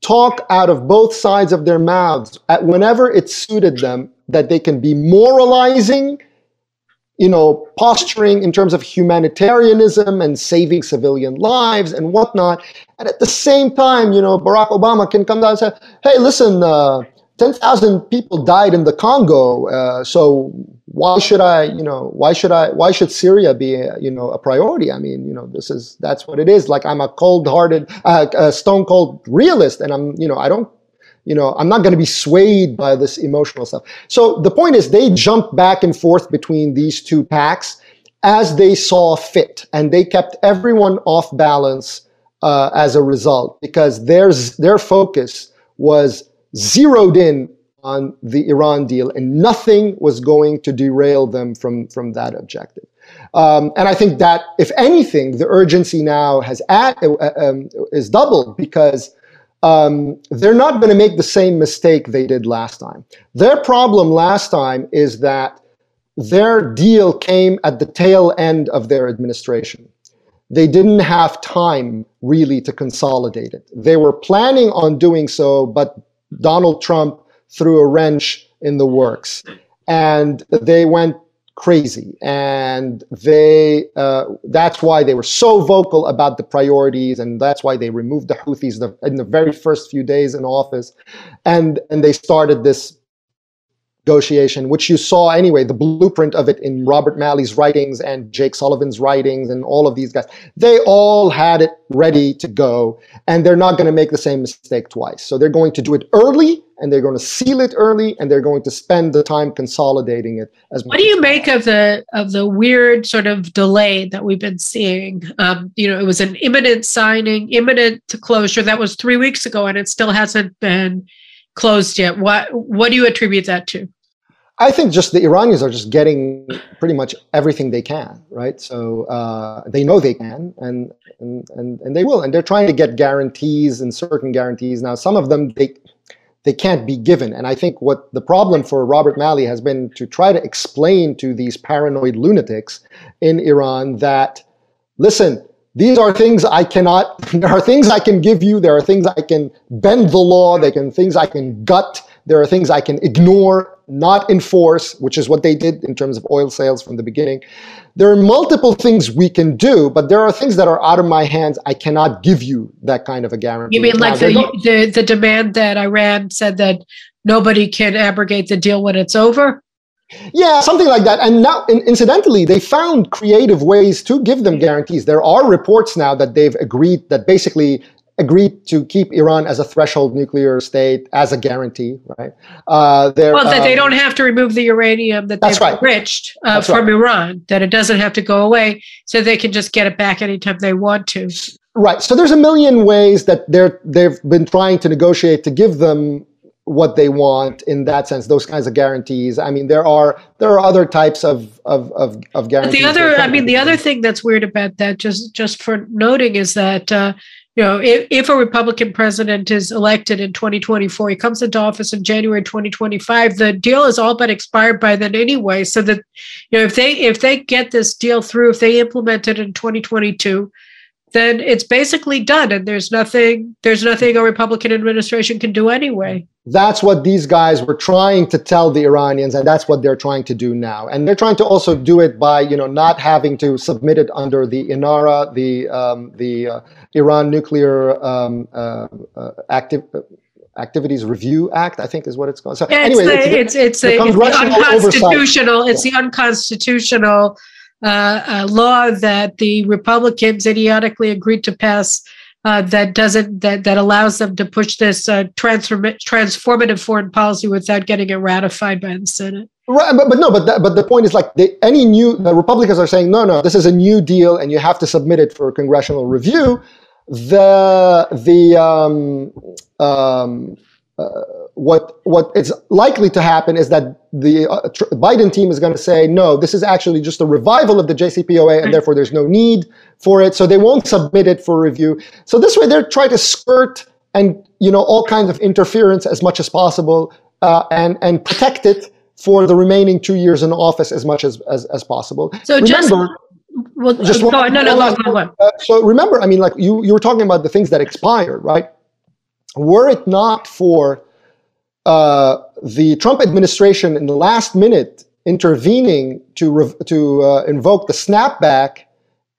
talk out of both sides of their mouths at whenever it suited them that they can be moralizing you know posturing in terms of humanitarianism and saving civilian lives and whatnot. And at the same time you know barack obama can come down and say hey listen uh, 10,000 people died in the Congo. Uh, so why should I, you know, why should I, why should Syria be, a, you know, a priority? I mean, you know, this is, that's what it is. Like I'm a cold hearted, uh, a stone cold realist and I'm, you know, I don't, you know, I'm not going to be swayed by this emotional stuff. So the point is they jumped back and forth between these two packs as they saw fit and they kept everyone off balance uh, as a result because their, their focus was zeroed in on the Iran deal, and nothing was going to derail them from, from that objective. Um, and I think that, if anything, the urgency now has at, uh, um, is doubled because um, they're not going to make the same mistake they did last time. Their problem last time is that their deal came at the tail end of their administration. They didn't have time really to consolidate it. They were planning on doing so, but Donald Trump threw a wrench in the works. And they went crazy. And they uh, that's why they were so vocal about the priorities, and that's why they removed the Houthis in the very first few days in office. And, and they started this negotiation, which you saw anyway, the blueprint of it in Robert Malley's writings and Jake Sullivan's writings and all of these guys. They all had it ready to go, and they're not going to make the same mistake twice. So they're going to do it early, and they're going to seal it early, and they're going to spend the time consolidating it. As what do you make of the of the weird sort of delay that we've been seeing? Um, you know, it was an imminent signing, imminent to closure. That was three weeks ago, and it still hasn't been closed yet. What what do you attribute that to? I think just the Iranians are just getting pretty much everything they can, right? So uh, they know they can, and, and and and they will, and they're trying to get guarantees and certain guarantees. Now, some of them they they can't be given, and I think what the problem for Robert Malley has been to try to explain to these paranoid lunatics in Iran that, listen, these are things I cannot. There are things I can give you. There are things I can bend the law. There can things I can gut. There are things I can ignore not enforce, which is what they did in terms of oil sales from the beginning. There are multiple things we can do, but there are things that are out of my hands. I cannot give you that kind of a guarantee. You mean like the, the, the demand that Iran said that nobody can abrogate the deal when it's over? Yeah, something like that. And now, incidentally, they found creative ways to give them guarantees. There are reports now that they've agreed that basically agreed to keep Iran as a threshold nuclear state as a guarantee, right? Uh, well, that um, they don't have to remove the uranium that they've right. enriched uh, from right. Iran, that it doesn't have to go away, so they can just get it back anytime they want to. Right. So there's a million ways that they're they've been trying to negotiate to give them what they want in that sense those kinds of guarantees. I mean there are there are other types of of of, of guarantees the other i mean the other thing that's weird about that just just for noting is that uh, you know, if, if a Republican president is elected in 2024, he comes into office in January 2025, the deal is all but expired by then anyway. So that, you know, if they if they get this deal through, if they implement it in 2022, then it's basically done and there's nothing there's nothing a republican administration can do anyway that's what these guys were trying to tell the iranians and that's what they're trying to do now and they're trying to also do it by you know not having to submit it under the inara the um, the uh, iran nuclear um, uh, uh, active uh, Activities Review Act, I think is what it's called. So yeah, anyway, it's, it's, it's, the, it's, the, it's the unconstitutional. Oversight. It's the unconstitutional uh, law that the Republicans idiotically agreed to pass uh, that doesn't that that allows them to push this uh, transform, transformative foreign policy without getting it ratified by the Senate. Right, but, but no, but that, but the point is like they, any new the Republicans are saying no, no, this is a new deal, and you have to submit it for congressional review. The the um, um, uh, what what is likely to happen is that the uh, Biden team is going to say no, this is actually just a revival of the JCPOA, and therefore there's no need for it. So they won't submit it for review. So this way they're trying to skirt and you know all kinds of interference as much as possible uh, and and protect it for the remaining two years in office as much as as, as possible. So remember, just. Well, just one, no, no, no, no, no. Uh, so remember, I mean, like you, you were talking about the things that expire, right? Were it not for uh, the Trump administration in the last minute intervening to to uh, invoke the snapback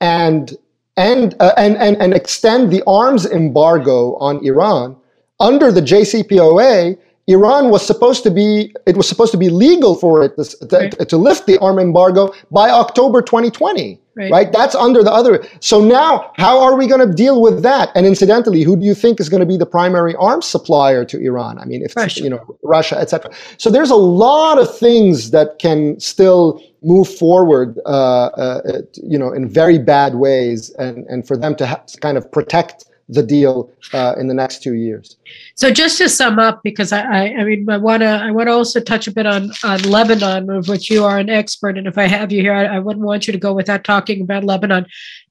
and and, uh, and and and extend the arms embargo on Iran under the JCPOA, Iran was supposed to be, it was supposed to be legal for it to, right. to lift the arm embargo by October 2020. Right. right. That's under the other. So now, how are we going to deal with that? And incidentally, who do you think is going to be the primary arms supplier to Iran? I mean, if Russia. you know Russia, etc. So there's a lot of things that can still move forward, uh, uh, you know, in very bad ways, and and for them to ha- kind of protect the deal uh, in the next two years. So just to sum up, because I, I, I mean, I want to, I want to also touch a bit on on Lebanon, of which you are an expert, and if I have you here, I, I wouldn't want you to go without talking about Lebanon.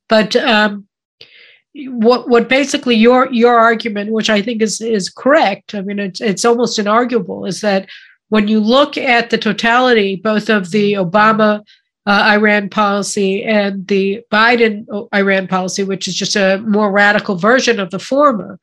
But um, what what basically your your argument, which I think is is correct, I mean, it's it's almost inarguable, is that when you look at the totality, both of the Obama uh, Iran policy and the Biden Iran policy, which is just a more radical version of the former,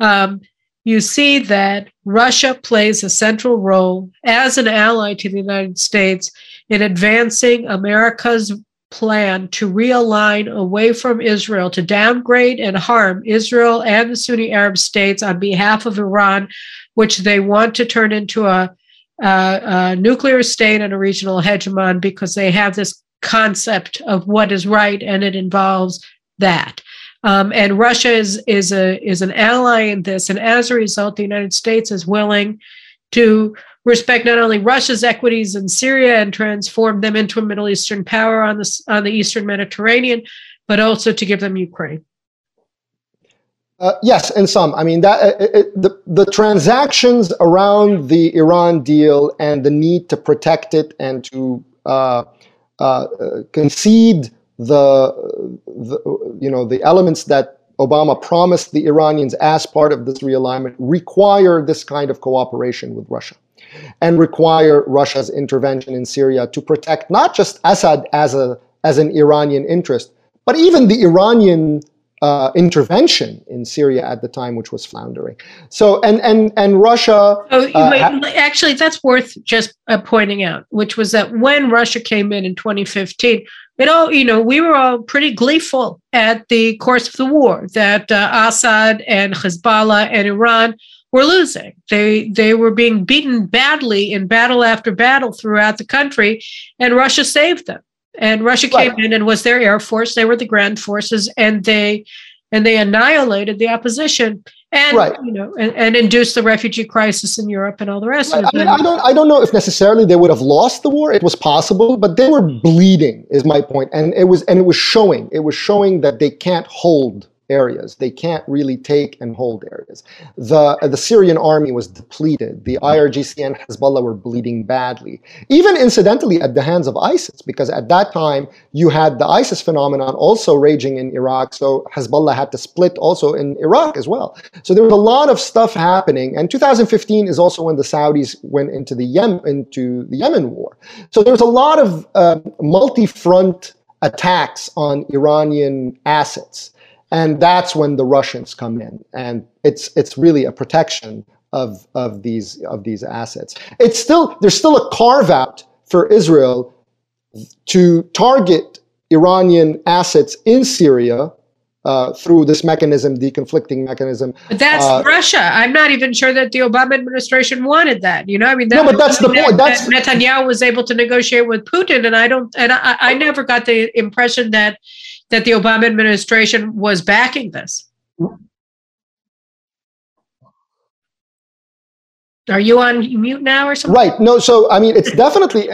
um, you see that Russia plays a central role as an ally to the United States in advancing America's plan to realign away from Israel, to downgrade and harm Israel and the Sunni Arab states on behalf of Iran, which they want to turn into a uh, a nuclear state and a regional hegemon because they have this concept of what is right and it involves that. Um, and Russia is is a is an ally in this, and as a result, the United States is willing to respect not only Russia's equities in Syria and transform them into a Middle Eastern power on the on the Eastern Mediterranean, but also to give them Ukraine. Uh, yes, in some. I mean, that uh, it, the the transactions around the Iran deal and the need to protect it and to uh, uh, concede the, the you know the elements that Obama promised the Iranians as part of this realignment require this kind of cooperation with Russia and require Russia's intervention in Syria to protect not just Assad as a as an Iranian interest, but even the Iranian uh, intervention in Syria at the time, which was floundering. So, and and and Russia. Oh, uh, wait, actually, that's worth just uh, pointing out, which was that when Russia came in in 2015, it all, you know, we were all pretty gleeful at the course of the war that uh, Assad and Hezbollah and Iran were losing. They they were being beaten badly in battle after battle throughout the country, and Russia saved them and Russia came right. in and was their air force. They were the grand forces, and they and they annihilated the opposition and right. you know and, and, induced the refugee crisis in Europe and all the rest right. of it. I, mean, I don't I don't know if necessarily they would have lost the war. It was possible, but they were bleeding, is my point, and it was and it was showing. It was showing that they can't hold areas. They can't really take and hold areas. The, the Syrian army was depleted. The IRGC and Hezbollah were bleeding badly, even incidentally at the hands of ISIS, because at that time you had the ISIS phenomenon also raging in Iraq. So Hezbollah had to split also in Iraq as well. So there was a lot of stuff happening. And 2015 is also when the Saudis went into the Yemen, into the Yemen war. So there's a lot of uh, multi-front attacks on Iranian assets and that's when the Russians come in, and it's it's really a protection of of these of these assets. It's still there's still a carve out for Israel to target Iranian assets in Syria uh, through this mechanism, deconflicting mechanism. But that's uh, Russia. I'm not even sure that the Obama administration wanted that. You know, I mean, that no, but that's the point. That's Netanyahu was able to negotiate with Putin, and I don't, and I, I never got the impression that that the Obama administration was backing this. Are you on mute now or something? Right. No. So I mean, it's definitely.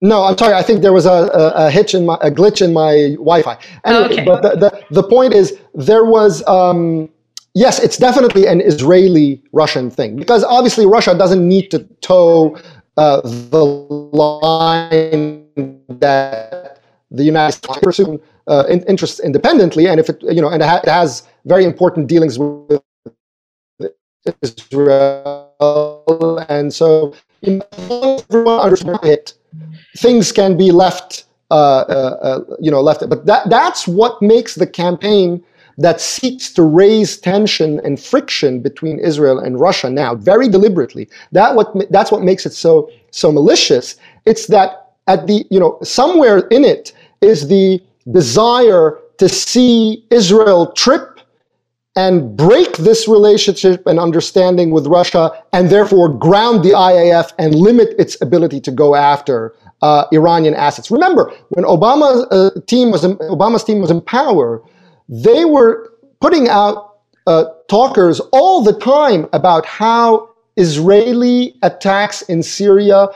No, I'm sorry. I think there was a, a, a hitch in my a glitch in my Wi-Fi. Anyway, okay. But the, the, the point is, there was um, yes, it's definitely an Israeli-Russian thing because obviously Russia doesn't need to toe uh, the line that the United States pursue uh, in, interests independently, and if it you know, and it, ha- it has very important dealings with Israel, and so everyone understands it, things can be left, uh, uh, uh, you know, left. But that that's what makes the campaign that seeks to raise tension and friction between Israel and Russia now, very deliberately. That what that's what makes it so so malicious. It's that at the you know somewhere in it is the desire to see Israel trip and break this relationship and understanding with Russia, and therefore ground the IAF and limit its ability to go after uh, Iranian assets. Remember, when Obama's uh, team was in, Obama's team was in power, they were putting out uh, talkers all the time about how Israeli attacks in Syria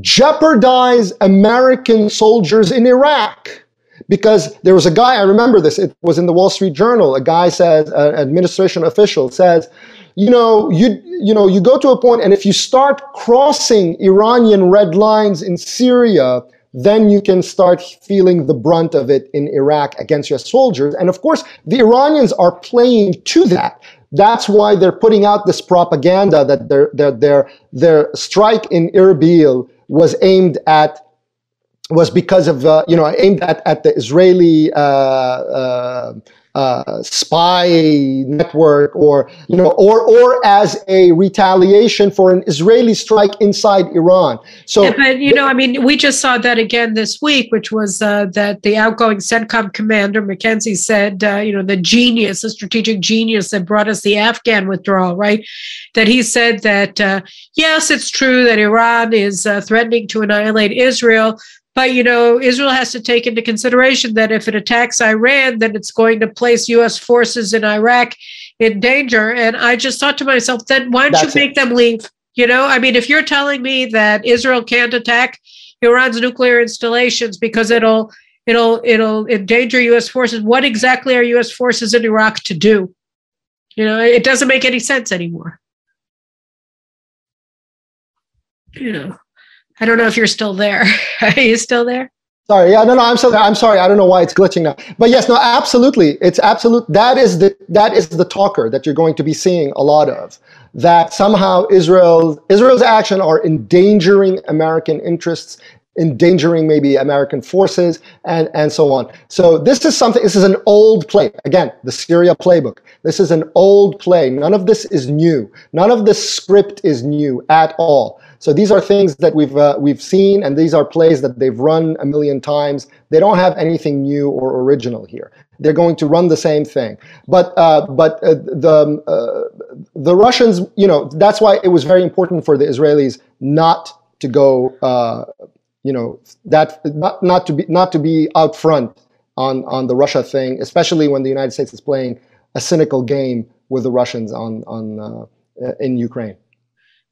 jeopardize American soldiers in Iraq. Because there was a guy, I remember this, it was in the Wall Street Journal. A guy says, an administration official says, you know, you you know, you go to a point, and if you start crossing Iranian red lines in Syria, then you can start feeling the brunt of it in Iraq against your soldiers. And of course, the Iranians are playing to that. That's why they're putting out this propaganda that their their their their strike in Erbil was aimed at was because of uh, you know aimed at at the Israeli uh, uh, spy network or you know or or as a retaliation for an Israeli strike inside Iran. So yeah, but you know I mean we just saw that again this week which was uh, that the outgoing CENTCOM commander McKenzie said uh, you know the genius the strategic genius that brought us the Afghan withdrawal right that he said that uh, yes it's true that Iran is uh, threatening to annihilate Israel but, you know, Israel has to take into consideration that if it attacks Iran, then it's going to place U.S. forces in Iraq in danger. And I just thought to myself, then why don't That's you make it. them leave? You know, I mean, if you're telling me that Israel can't attack Iran's nuclear installations because it'll it'll it'll endanger U.S. forces, what exactly are U.S. forces in Iraq to do? You know, it doesn't make any sense anymore. You know. I don't know if you're still there. Are you still there? Sorry, yeah, no, no, I'm still there. I'm sorry. I don't know why it's glitching now. But yes, no, absolutely. It's absolute. That is the that is the talker that you're going to be seeing a lot of. That somehow Israel Israel's action are endangering American interests, endangering maybe American forces, and and so on. So this is something. This is an old play. Again, the Syria playbook. This is an old play. None of this is new. None of this script is new at all. So these are things that we've uh, we've seen, and these are plays that they've run a million times. They don't have anything new or original here. They're going to run the same thing. But uh, but uh, the uh, the Russians, you know, that's why it was very important for the Israelis not to go, uh, you know, that not not to be not to be out front on on the Russia thing, especially when the United States is playing a cynical game with the Russians on on uh, in Ukraine.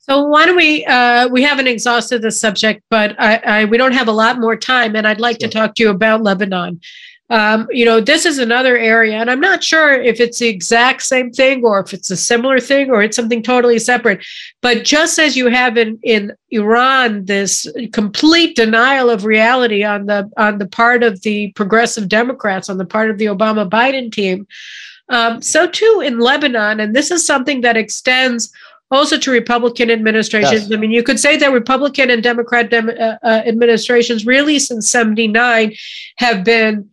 So why don't we? Uh, we haven't exhausted the subject, but I, I, we don't have a lot more time, and I'd like sure. to talk to you about Lebanon. Um, you know, this is another area, and I'm not sure if it's the exact same thing or if it's a similar thing or it's something totally separate. But just as you have in in Iran this complete denial of reality on the on the part of the progressive Democrats, on the part of the Obama Biden team, um, so too in Lebanon, and this is something that extends also to Republican administrations. Yes. I mean, you could say that Republican and Democrat dem- uh, uh, administrations really since 79 have been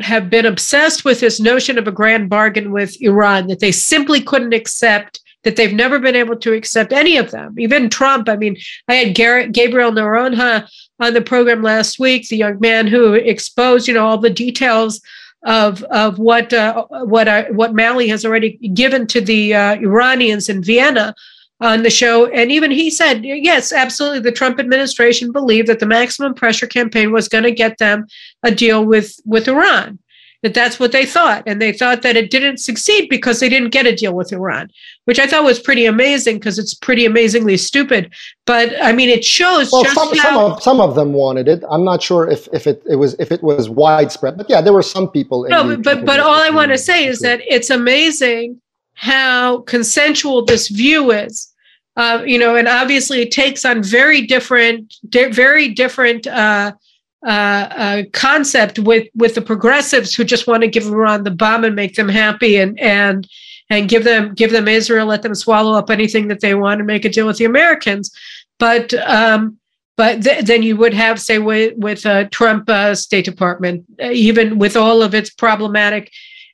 have been obsessed with this notion of a grand bargain with Iran that they simply couldn't accept that they've never been able to accept any of them. Even Trump, I mean, I had Garrett, Gabriel Noronha on the program last week, the young man who exposed, you know, all the details of of what uh, what uh, what Malley has already given to the uh, Iranians in Vienna on the show, and even he said, yes, absolutely, the Trump administration believed that the maximum pressure campaign was going to get them a deal with with Iran that that's what they thought. And they thought that it didn't succeed because they didn't get a deal with Iran, which I thought was pretty amazing because it's pretty amazingly stupid. But I mean, it shows well, some, how- some, of, some of them wanted it. I'm not sure if, if it, it was if it was widespread, but yeah, there were some people. no, but, but all I want to say is that it's amazing how consensual this view is. Uh, you know, and obviously it takes on very different, di- very different uh, uh, concept with with the progressives who just want to give Iran the bomb and make them happy and and and give them give them Israel, let them swallow up anything that they want and make a deal with the Americans. But um, but th- then you would have, say, with with uh, Trump uh, State Department, uh, even with all of its problematic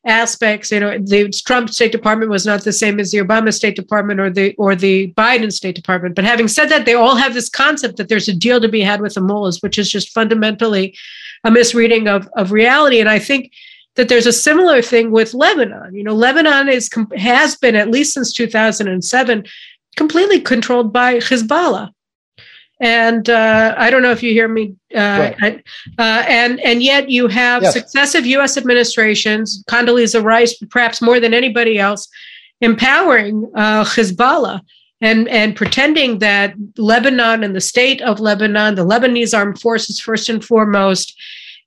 aspects. You know, the Trump State Department was not the same as the Obama State Department or the or the Biden State Department. But having said that, they all have this concept that there's a deal to be had with the mullahs, which is just fundamentally a misreading of of reality. And I think that there's a similar thing with Lebanon. You know, Lebanon is has been at least since 2007 completely controlled by Hezbollah. And uh, I don't know if you hear me. Uh, right. uh, and and yet you have yes. successive U.S. administrations, Condoleezza Rice, perhaps more than anybody else, empowering uh, Hezbollah and and pretending that Lebanon and the state of Lebanon, the Lebanese armed forces, first and foremost,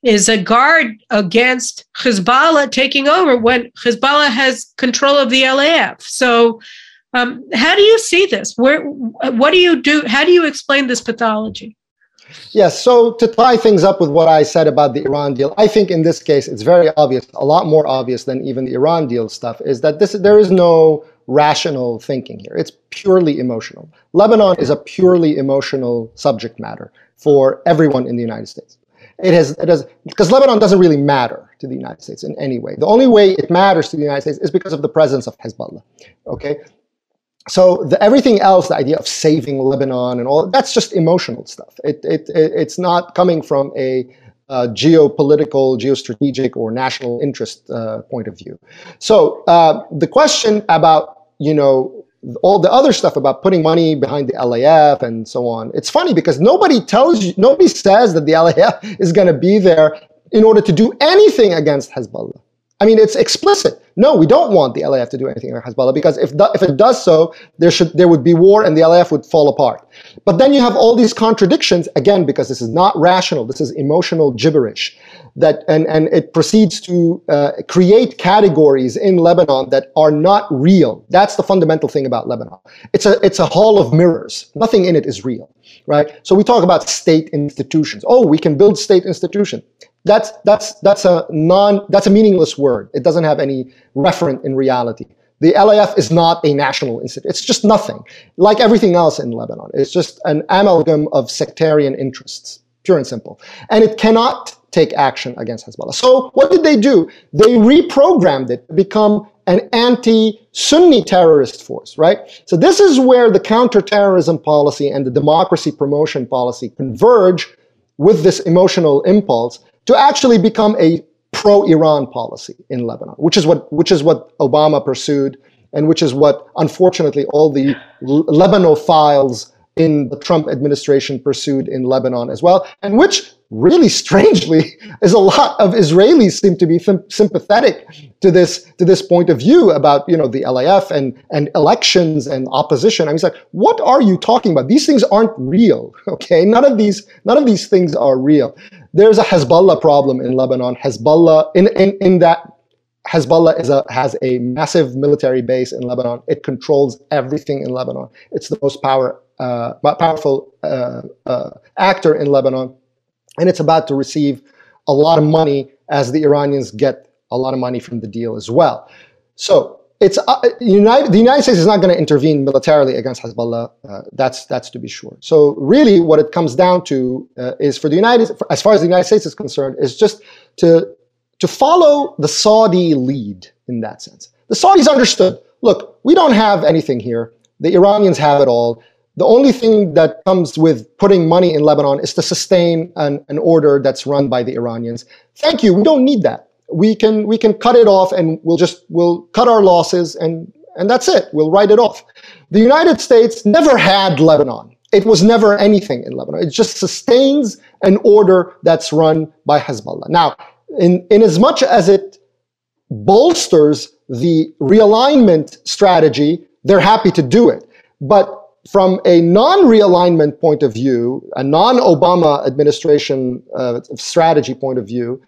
is a guard against Hezbollah taking over when Hezbollah has control of the LAF. So, um, how do you see this? Where, what do you do? How do you explain this pathology? Yes. So to tie things up with what I said about the Iran deal, I think in this case it's very obvious, a lot more obvious than even the Iran deal stuff, is that this there is no rational thinking here. It's purely emotional. Lebanon is a purely emotional subject matter for everyone in the United States. It has, it has, because Lebanon doesn't really matter to the United States in any way. The only way it matters to the United States is because of the presence of Hezbollah. Okay, so the, everything else, the idea of saving Lebanon and all, that's just emotional stuff. It, it, it it's not coming from a uh, geopolitical, geostrategic, or national interest uh, point of view. So uh, the question about you know all the other stuff about putting money behind the LAF and so on. It's funny because nobody tells you, nobody says that the LAF is going to be there in order to do anything against Hezbollah. I mean, it's explicit. No, we don't want the LAF to do anything against Hezbollah because if, if it does so, there should there would be war and the LAF would fall apart. But then you have all these contradictions again because this is not rational. This is emotional gibberish that and, and it proceeds to uh, create categories in Lebanon that are not real. That's the fundamental thing about Lebanon. It's a it's a hall of mirrors. Nothing in it is real, right? So we talk about state institutions. Oh, we can build state institution. That's that's that's a non that's a meaningless word. It doesn't have any referent in reality. The LAF is not a national institute. It's just nothing. Like everything else in Lebanon, it's just an amalgam of sectarian interests, pure and simple. And it cannot take action against Hezbollah. So what did they do? They reprogrammed it to become an anti-Sunni terrorist force, right? So this is where the counterterrorism policy and the democracy promotion policy converge with this emotional impulse to actually become a pro-Iran policy in Lebanon, which is what which is what Obama pursued, and which is what unfortunately all the Lebanophiles in the Trump administration pursued in Lebanon as well, and which really strangely is a lot of Israelis seem to be sympathetic to this to this point of view about you know the LAF and and elections and opposition. I mean, it's like, what are you talking about? These things aren't real. Okay, none of these none of these things are real. There's a Hezbollah problem in Lebanon. Hezbollah in in, in that Hezbollah a, has a massive military base in Lebanon. It controls everything in Lebanon. It's the most power uh, powerful uh, uh, actor in Lebanon, and it's about to receive a lot of money as the Iranians get a lot of money from the deal as well. So it's uh, United, the United States is not going to intervene militarily against Hezbollah. Uh, that's that's to be sure. So really, what it comes down to uh, is for the United, for, as far as the United States is concerned, is just to to follow the Saudi lead in that sense. The Saudis understood. Look, we don't have anything here. The Iranians have it all. The only thing that comes with putting money in Lebanon is to sustain an, an order that's run by the Iranians. Thank you. We don't need that. We can we can cut it off and we'll just we'll cut our losses and and that's it. We'll write it off. The United States never had Lebanon. It was never anything in Lebanon. It just sustains an order that's run by Hezbollah. Now, in, in as much as it bolsters the realignment strategy, they're happy to do it. But from a non-realignment point of view, a non-Obama administration uh, strategy point of view,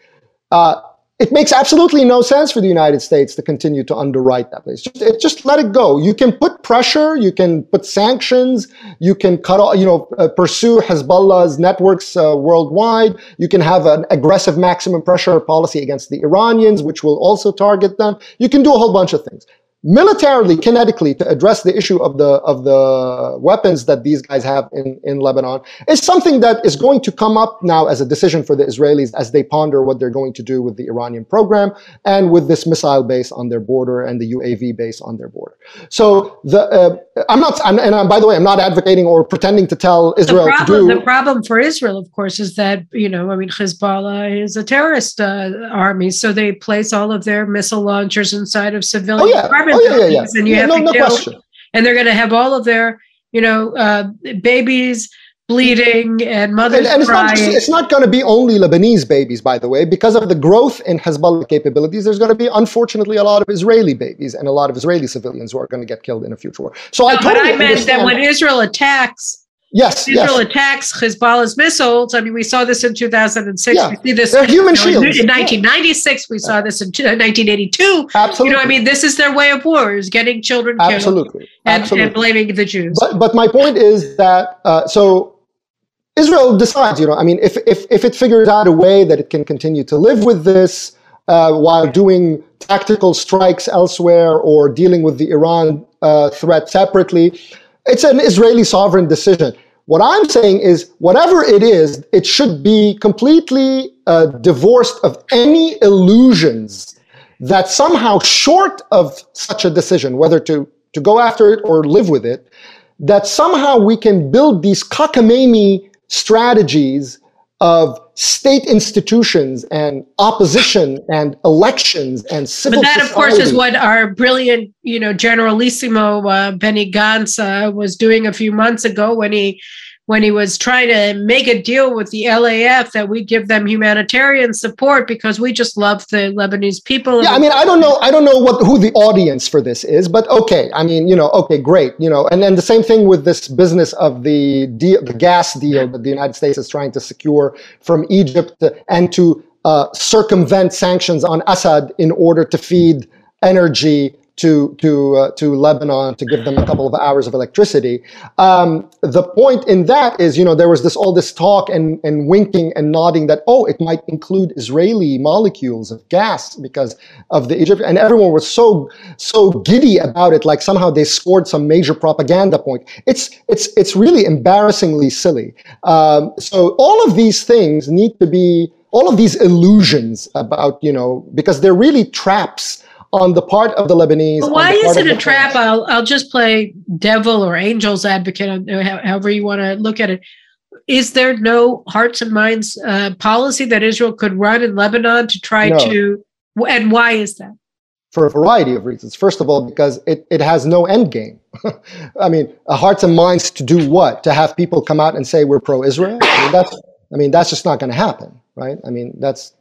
uh, it makes absolutely no sense for the United States to continue to underwrite that place. Just, it, just let it go. You can put pressure, you can put sanctions, you can cut off, you know, uh, pursue Hezbollah's networks uh, worldwide. You can have an aggressive maximum pressure policy against the Iranians, which will also target them. You can do a whole bunch of things. Militarily, kinetically, to address the issue of the of the weapons that these guys have in, in Lebanon is something that is going to come up now as a decision for the Israelis as they ponder what they're going to do with the Iranian program and with this missile base on their border and the UAV base on their border. So the uh, I'm not, I'm, and I'm, by the way, I'm not advocating or pretending to tell Israel the problem, to do. The problem for Israel, of course, is that you know, I mean, Hezbollah is a terrorist uh, army, so they place all of their missile launchers inside of civilian oh, yeah. Apartment oh, yeah, yeah, yeah. and you yeah, have no, to no kill, question. and they're going to have all of their, you know, uh, babies bleeding and mothers and, and it's not, just, it's not going to be only Lebanese babies, by the way, because of the growth in Hezbollah capabilities. There's going to be, unfortunately, a lot of Israeli babies and a lot of Israeli civilians who are going to get killed in a future war. So no, I totally but I meant that when Israel attacks. Yes, Israel yes. attacks Hezbollah's missiles. I mean, we saw this in 2006. Yeah. We see this They're human you know, shields. in 1996. We saw this in 1982. Absolutely. You know, I mean, this is their way of war: is getting children killed Absolutely. and, Absolutely. and blaming the Jews. But, but my point is that uh, so Israel decides, you know, I mean, if, if, if it figures out a way that it can continue to live with this uh, while doing tactical strikes elsewhere or dealing with the Iran uh, threat separately, it's an Israeli sovereign decision. What I'm saying is, whatever it is, it should be completely uh, divorced of any illusions that somehow, short of such a decision, whether to, to go after it or live with it, that somehow we can build these cockamamie strategies of state institutions and opposition and elections and civil but that society. of course is what our brilliant you know generalissimo uh, benny gantz uh, was doing a few months ago when he when he was trying to make a deal with the LAF that we give them humanitarian support because we just love the Lebanese people. Yeah, I mean, I don't know, I don't know what who the audience for this is, but okay. I mean, you know, okay, great, you know, and then the same thing with this business of the deal, the gas deal that the United States is trying to secure from Egypt and to uh, circumvent sanctions on Assad in order to feed energy to to uh, to Lebanon to give them a couple of hours of electricity. Um, the point in that is, you know, there was this all this talk and and winking and nodding that oh, it might include Israeli molecules of gas because of the Egypt, and everyone was so so giddy about it, like somehow they scored some major propaganda point. It's it's it's really embarrassingly silly. Um, so all of these things need to be all of these illusions about you know because they're really traps on the part of the Lebanese. But why is it a trap? I'll, I'll just play devil or angel's advocate, however you want to look at it. Is there no hearts and minds uh, policy that Israel could run in Lebanon to try no. to, and why is that? For a variety of reasons. First of all, because it, it has no end game. I mean, hearts and minds to do what? To have people come out and say we're pro-Israel? I mean, that's, I mean, that's just not going to happen, right? I mean, that's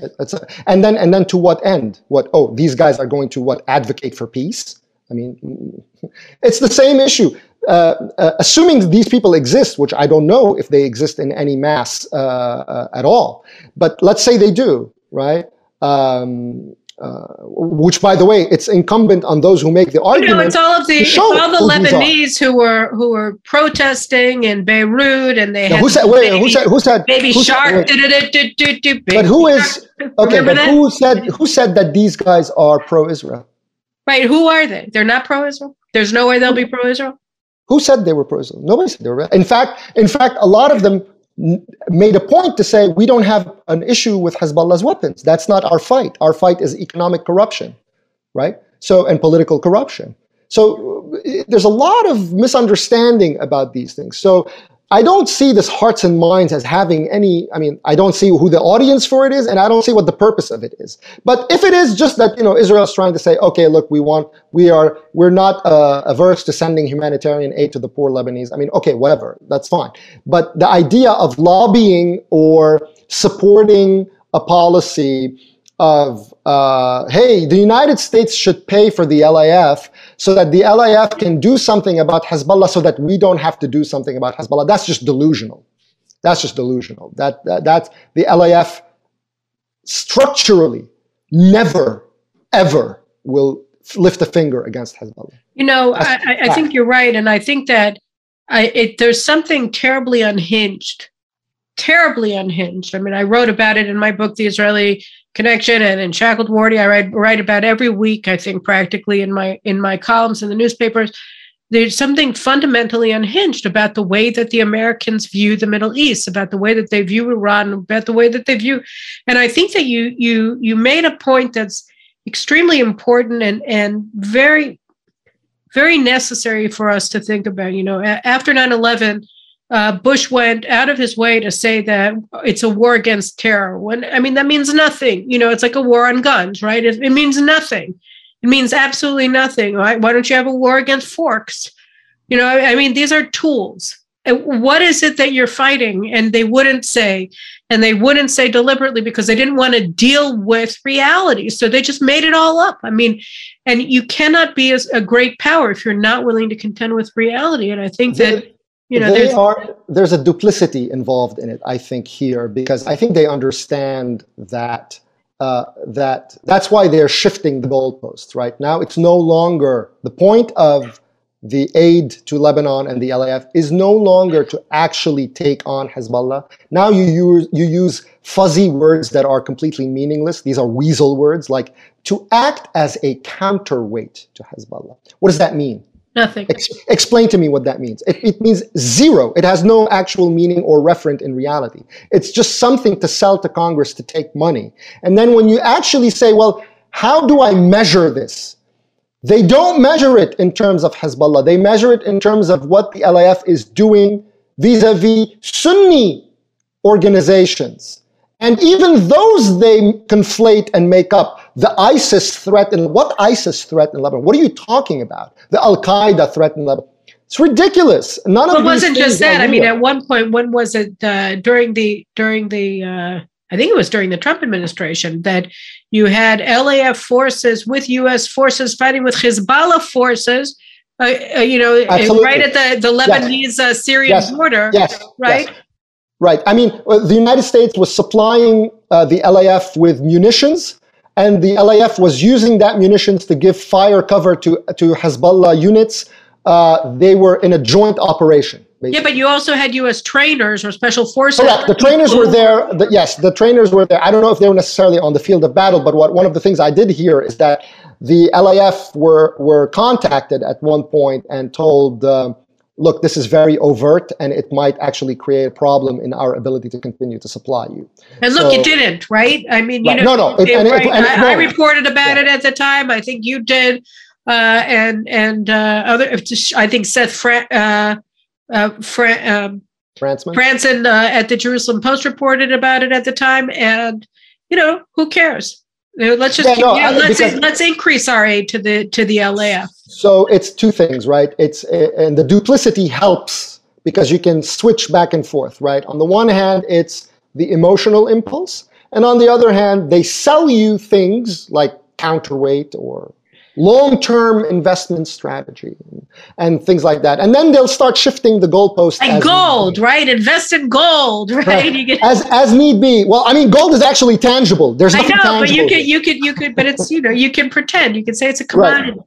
a, and then and then to what end? What? Oh, these guys are going to what? Advocate for peace? I mean, it's the same issue. Uh, uh, assuming these people exist, which I don't know if they exist in any mass uh, uh at all, but let's say they do, right? Um, uh, which, by the way, it's incumbent on those who make the argument. You know, it's all of the it's all the Lebanese who were who were protesting in Beirut, and they yeah, had who said, wait, baby, who said who said baby who shark. Said, but who is okay? But that? who said who said that these guys are pro-Israel? Right? Who are they? They're not pro-Israel. There's no way they'll be pro-Israel. Who said they were pro-Israel? Nobody said they were. In fact, in fact, a lot of them made a point to say we don't have an issue with Hezbollah's weapons. That's not our fight. Our fight is economic corruption, right? So and political corruption. So there's a lot of misunderstanding about these things. So I don't see this hearts and minds as having any, I mean, I don't see who the audience for it is, and I don't see what the purpose of it is. But if it is just that, you know, Israel is trying to say, okay, look, we want, we are, we're not uh, averse to sending humanitarian aid to the poor Lebanese. I mean, okay, whatever, that's fine. But the idea of lobbying or supporting a policy of, uh, hey, the United States should pay for the LAF so that the LAF can do something about Hezbollah so that we don't have to do something about Hezbollah. That's just delusional. That's just delusional. That, that That's the LAF structurally never, ever will lift a finger against Hezbollah. You know, I, I, think you're right. And I think that I, it, there's something terribly unhinged terribly unhinged. I mean, I wrote about it in my book, The Israeli connection and in Shackled Warrior i write, write about every week i think practically in my in my columns in the newspapers. There's something fundamentally unhinged about the way that the americans view the middle east about the way that they view iran about the way that they view and i think that you you you made a point that's extremely important and and very very necessary for us to think about you know after 9-11 uh, Bush went out of his way to say that it's a war against terror. When I mean that means nothing. You know, it's like a war on guns, right? It, it means nothing. It means absolutely nothing. Right? Why don't you have a war against forks? You know, I, I mean, these are tools. What is it that you're fighting? And they wouldn't say, and they wouldn't say deliberately because they didn't want to deal with reality. So they just made it all up. I mean, and you cannot be a great power if you're not willing to contend with reality. And I think that you know, they there's, are there's a duplicity involved in it. I think here because I think they understand that uh, that that's why they're shifting the goalposts. Right now, it's no longer the point of the aid to Lebanon and the LAF is no longer to actually take on Hezbollah. Now you use you use fuzzy words that are completely meaningless. These are weasel words like to act as a counterweight to Hezbollah. What does that mean? Nothing. Ex- explain to me what that means. It, it, means zero. It has no actual meaning or referent in reality. It's just something to sell to Congress to take money. And then when you actually say, well, how do I measure this? They don't measure it in terms of Hezbollah. They measure it in terms of what the LAF is doing vis-a-vis Sunni organizations. And even those they conflate and make up the ISIS threat in what ISIS threat in Lebanon? What are you talking about? The Al Qaeda threat in Lebanon? It's ridiculous. None well, of it wasn't just that. I mean, at one point, when was it uh, during the during the uh, I think it was during the Trump administration that you had LAF forces with U.S. forces fighting with Hezbollah forces. Uh, uh, you know, Absolutely. right at the the Lebanese uh, Syrian yes. border. Yes. Right. Yes. Right. I mean, uh, the United States was supplying uh, the LAF with munitions, and the LAF was using that munitions to give fire cover to, to Hezbollah units. Uh, they were in a joint operation. Basically. Yeah, but you also had U.S. trainers or special forces. Correct. The trainers were there. The, yes, the trainers were there. I don't know if they were necessarily on the field of battle, but what one of the things I did hear is that the LAF were were contacted at one point and told. Uh, look, this is very overt and it might actually create a problem in our ability to continue to supply you. And look, so, you didn't, right? I mean, you right. know, no, no. It, right. I. I, reported about yeah. it at the time. I think you did. Uh, and and uh, other, I think Seth Fra- uh, uh, Fra- um, Frantzman, Franson uh, at the Jerusalem Post reported about it at the time. And, you know, who cares? Let's just yeah, keep, no, know, let's let's increase our aid to the to the LAF. So it's two things, right? It's and the duplicity helps because you can switch back and forth, right? On the one hand, it's the emotional impulse, and on the other hand, they sell you things like counterweight or long-term investment strategy and things like that. And then they'll start shifting the goalposts. Like gold, right? Invest in gold, right? right. As as need be. Well, I mean, gold is actually tangible. There's nothing I know, tangible. but you could you could you could, but it's you know you can pretend. You can say it's a commodity. Right.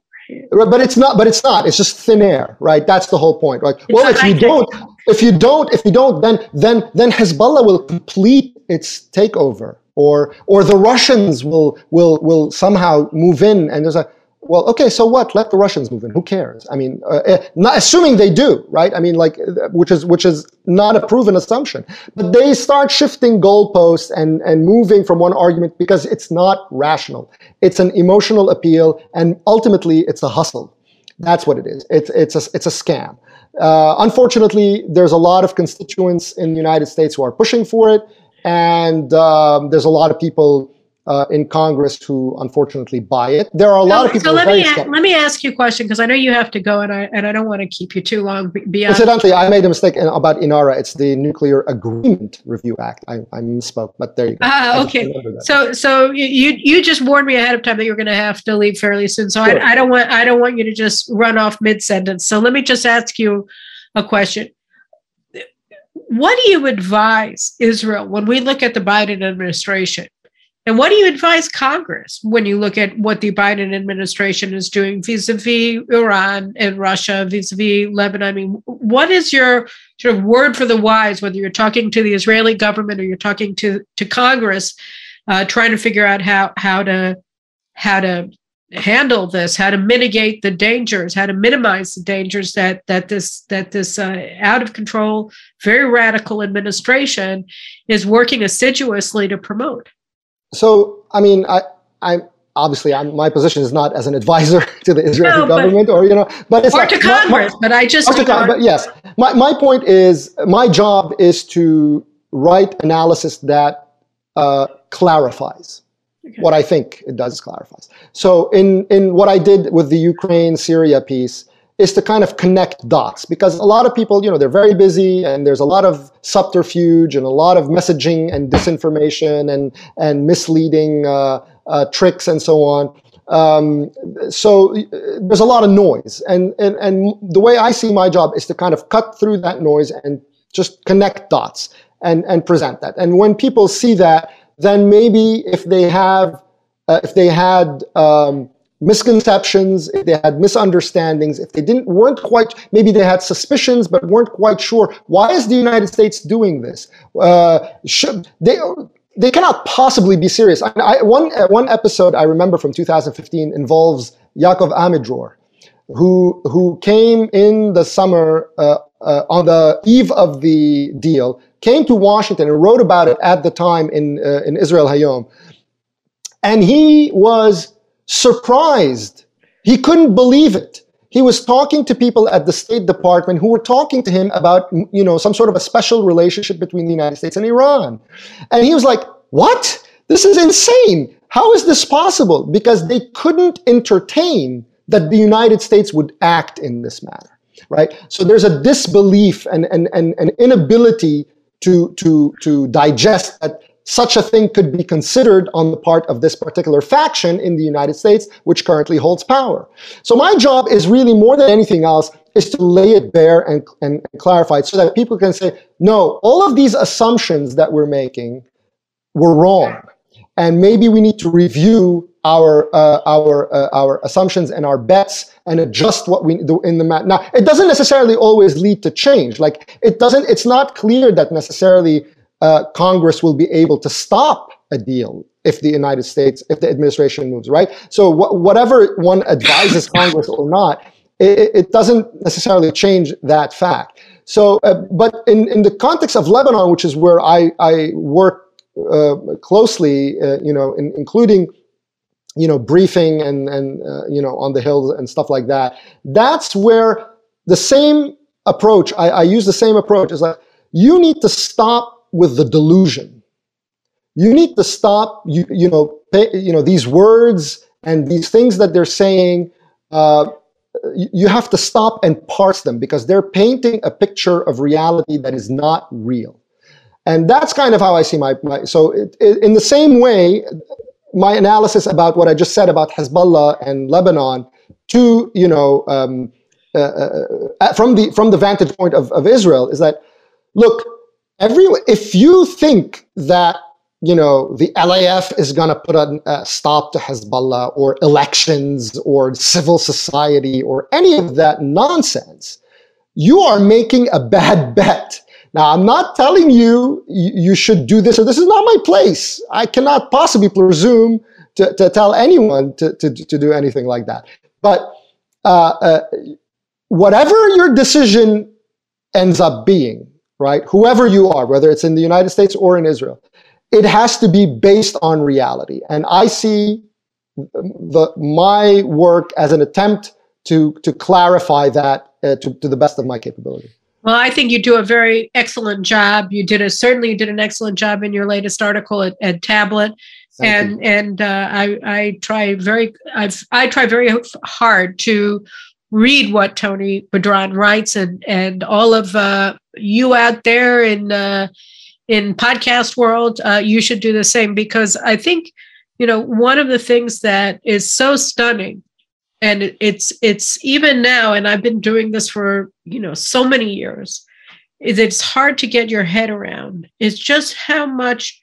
But it's not. But it's not. It's just thin air, right? That's the whole point, right? It's well, if you don't, if you don't, if you don't, then then then Hezbollah will complete its takeover, or or the Russians will will will somehow move in, and there's a well, okay, so what? Let the Russians move in. Who cares? I mean, uh, eh, not, assuming they do, right? I mean, like, which is which is not a proven assumption. But they start shifting goalposts and and moving from one argument because it's not rational. It's an emotional appeal, and ultimately, it's a hustle. That's what it is. It's it's a it's a scam. Uh, unfortunately, there's a lot of constituents in the United States who are pushing for it, and um, there's a lot of people uh, in Congress who unfortunately buy it. There are a lot of people. So let me a- let me ask you a question because I know you have to go, and I and I don't want to keep you too long. Beyond. Incidentally, I made a mistake about INARA. It's the Nuclear Agreement Review Act. I, I misspoke, but there you go. Ah, okay. So so you you just warned me ahead of time that you're going to have to leave fairly soon. So sure. I, I don't want I don't want you to just run off mid sentence. So let me just ask you a question what do you advise Israel when we look at the Biden administration? And what do you advise Congress when you look at what the Biden administration is doing vis a vis Iran and Russia, vis a vis Lebanon? I mean, what is your sort of word for the wise, whether you're talking to the Israeli government or you're talking to, to Congress? uh, trying to figure out how how to how to handle this, how to mitigate the dangers, how to minimize the dangers that that this that this uh, out of control, very radical administration is working assiduously to promote. So, I mean, I I obviously I'm, my position is not as an advisor to the Israeli no, government or you know, but it's or like, to Congress. My, but I just to Con- but yes, my my point is my job is to write analysis that uh, clarifies Okay. What I think it does clarifies. So in in what I did with the Ukraine Syria piece is to kind of connect dots because a lot of people, you know, they're very busy and there's a lot of subterfuge and a lot of messaging and disinformation and and misleading uh, uh, tricks and so on. Um, so there's a lot of noise, and, and and the way I see my job is to kind of cut through that noise and just connect dots and and present that. And when people see that, then maybe if they have, uh, if they had um, misconceptions, if they had misunderstandings, if they didn't weren't quite, maybe they had suspicions but weren't quite sure. Why is the United States doing this? Uh, should they? They cannot possibly be serious. I, I, one one episode I remember from 2015 involves Yaakov Amidror, who who came in the summer uh, uh, on the eve of the deal came to Washington and wrote about it at the time in, uh, in Israel Hayom. And he was surprised. He couldn't believe it. He was talking to people at the State Department who were talking to him about, you know, some sort of a special relationship between the United States and Iran. And he was like, what? This is insane. How is this possible? Because they couldn't entertain that the United States would act in this manner, right? So there's a disbelief and, and, and an inability to, to, to digest that such a thing could be considered on the part of this particular faction in the United States, which currently holds power. So my job is really more than anything else is to lay it bare and, and, clarify it so that people can say, no, all of these assumptions that we're making were wrong. And maybe we need to review our uh, our uh, our assumptions and our bets and adjust what we do in the mat. Now, it doesn't necessarily always lead to change. Like it doesn't. It's not clear that necessarily uh, Congress will be able to stop a deal if the United States, if the administration moves right. So wh- whatever one advises Congress or not, it, it, doesn't necessarily change that fact. So, uh, but in in the context of Lebanon, which is where I I work uh, closely, uh, you know, in, including you know, briefing and and uh, you know on the hill and stuff like that. That's where the same approach. I, I use the same approach. Is like you need to stop with the delusion. You need to stop. You you know pay, you know these words and these things that they're saying. Uh, you have to stop and parse them because they're painting a picture of reality that is not real and that's kind of how i see my, my so it, it, in the same way my analysis about what I just said about Hezbollah and Lebanon to you know um, uh, uh, uh, from the from the vantage point of, of Israel is that look if you think that you know the LAF is going to put a, a stop to Hezbollah or elections or civil society or any of that nonsense, you are making a bad bet now, I'm not telling you you should do this or this is not my place. I cannot possibly presume to, to tell anyone to, to, to do anything like that. But uh, uh, whatever your decision ends up being, right, whoever you are, whether it's in the United States or in Israel, it has to be based on reality. And I see the, my work as an attempt to, to clarify that uh, to, to the best of my capability. Well, I think you do a very excellent job. You did a certainly you did an excellent job in your latest article at, at Tablet, Thank and you. and uh, I I try very I've I try very hard to read what Tony Badran writes, and and all of uh, you out there in uh, in podcast world, uh, you should do the same because I think you know one of the things that is so stunning and it's it's even now and i've been doing this for you know so many years is it's hard to get your head around. It's just how much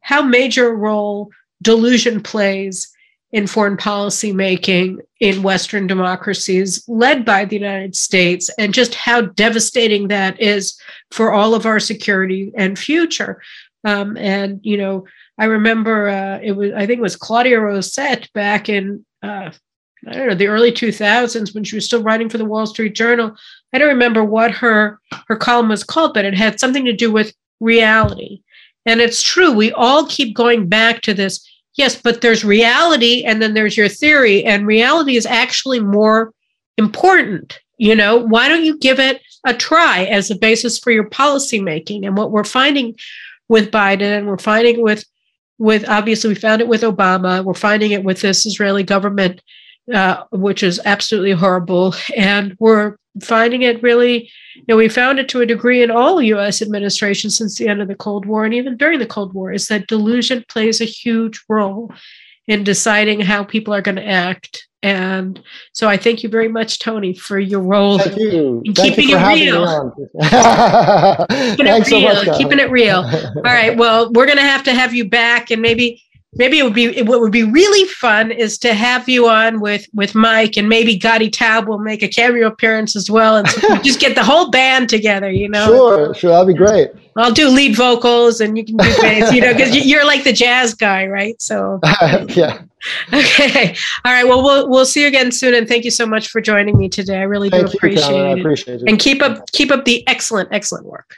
how major a role delusion plays in foreign policy making in western democracies led by the united states and just how devastating that is for all of our security and future um, and you know I remember uh, it was I think it was Claudia Rosett back in uh, I don't know the early 2000s when she was still writing for the Wall Street Journal. I don't remember what her her column was called, but it had something to do with reality. And it's true, we all keep going back to this. Yes, but there's reality and then there's your theory, and reality is actually more important. You know, why don't you give it a try as a basis for your policy making? And what we're finding with Biden and we're finding with with obviously we found it with Obama, we're finding it with this Israeli government, uh, which is absolutely horrible, and we're finding it really, you know, we found it to a degree in all US administrations since the end of the Cold War and even during the Cold War, is that delusion plays a huge role in deciding how people are going to act. And so I thank you very much, Tony, for your role thank you. in thank keeping you it real. keeping it real. So much, keeping it real. All right. Well, we're going to have to have you back and maybe maybe it would be what would be really fun is to have you on with with Mike and maybe Gadi Taub will make a cameo appearance as well and so just get the whole band together you know? Sure sure that'd be great. I'll do lead vocals and you can do bass you know because you're like the jazz guy right? So. Yeah. Okay. All right well we'll we'll see you again soon and thank you so much for joining me today. I really thank do appreciate you, it I appreciate it. And keep up keep up the excellent excellent work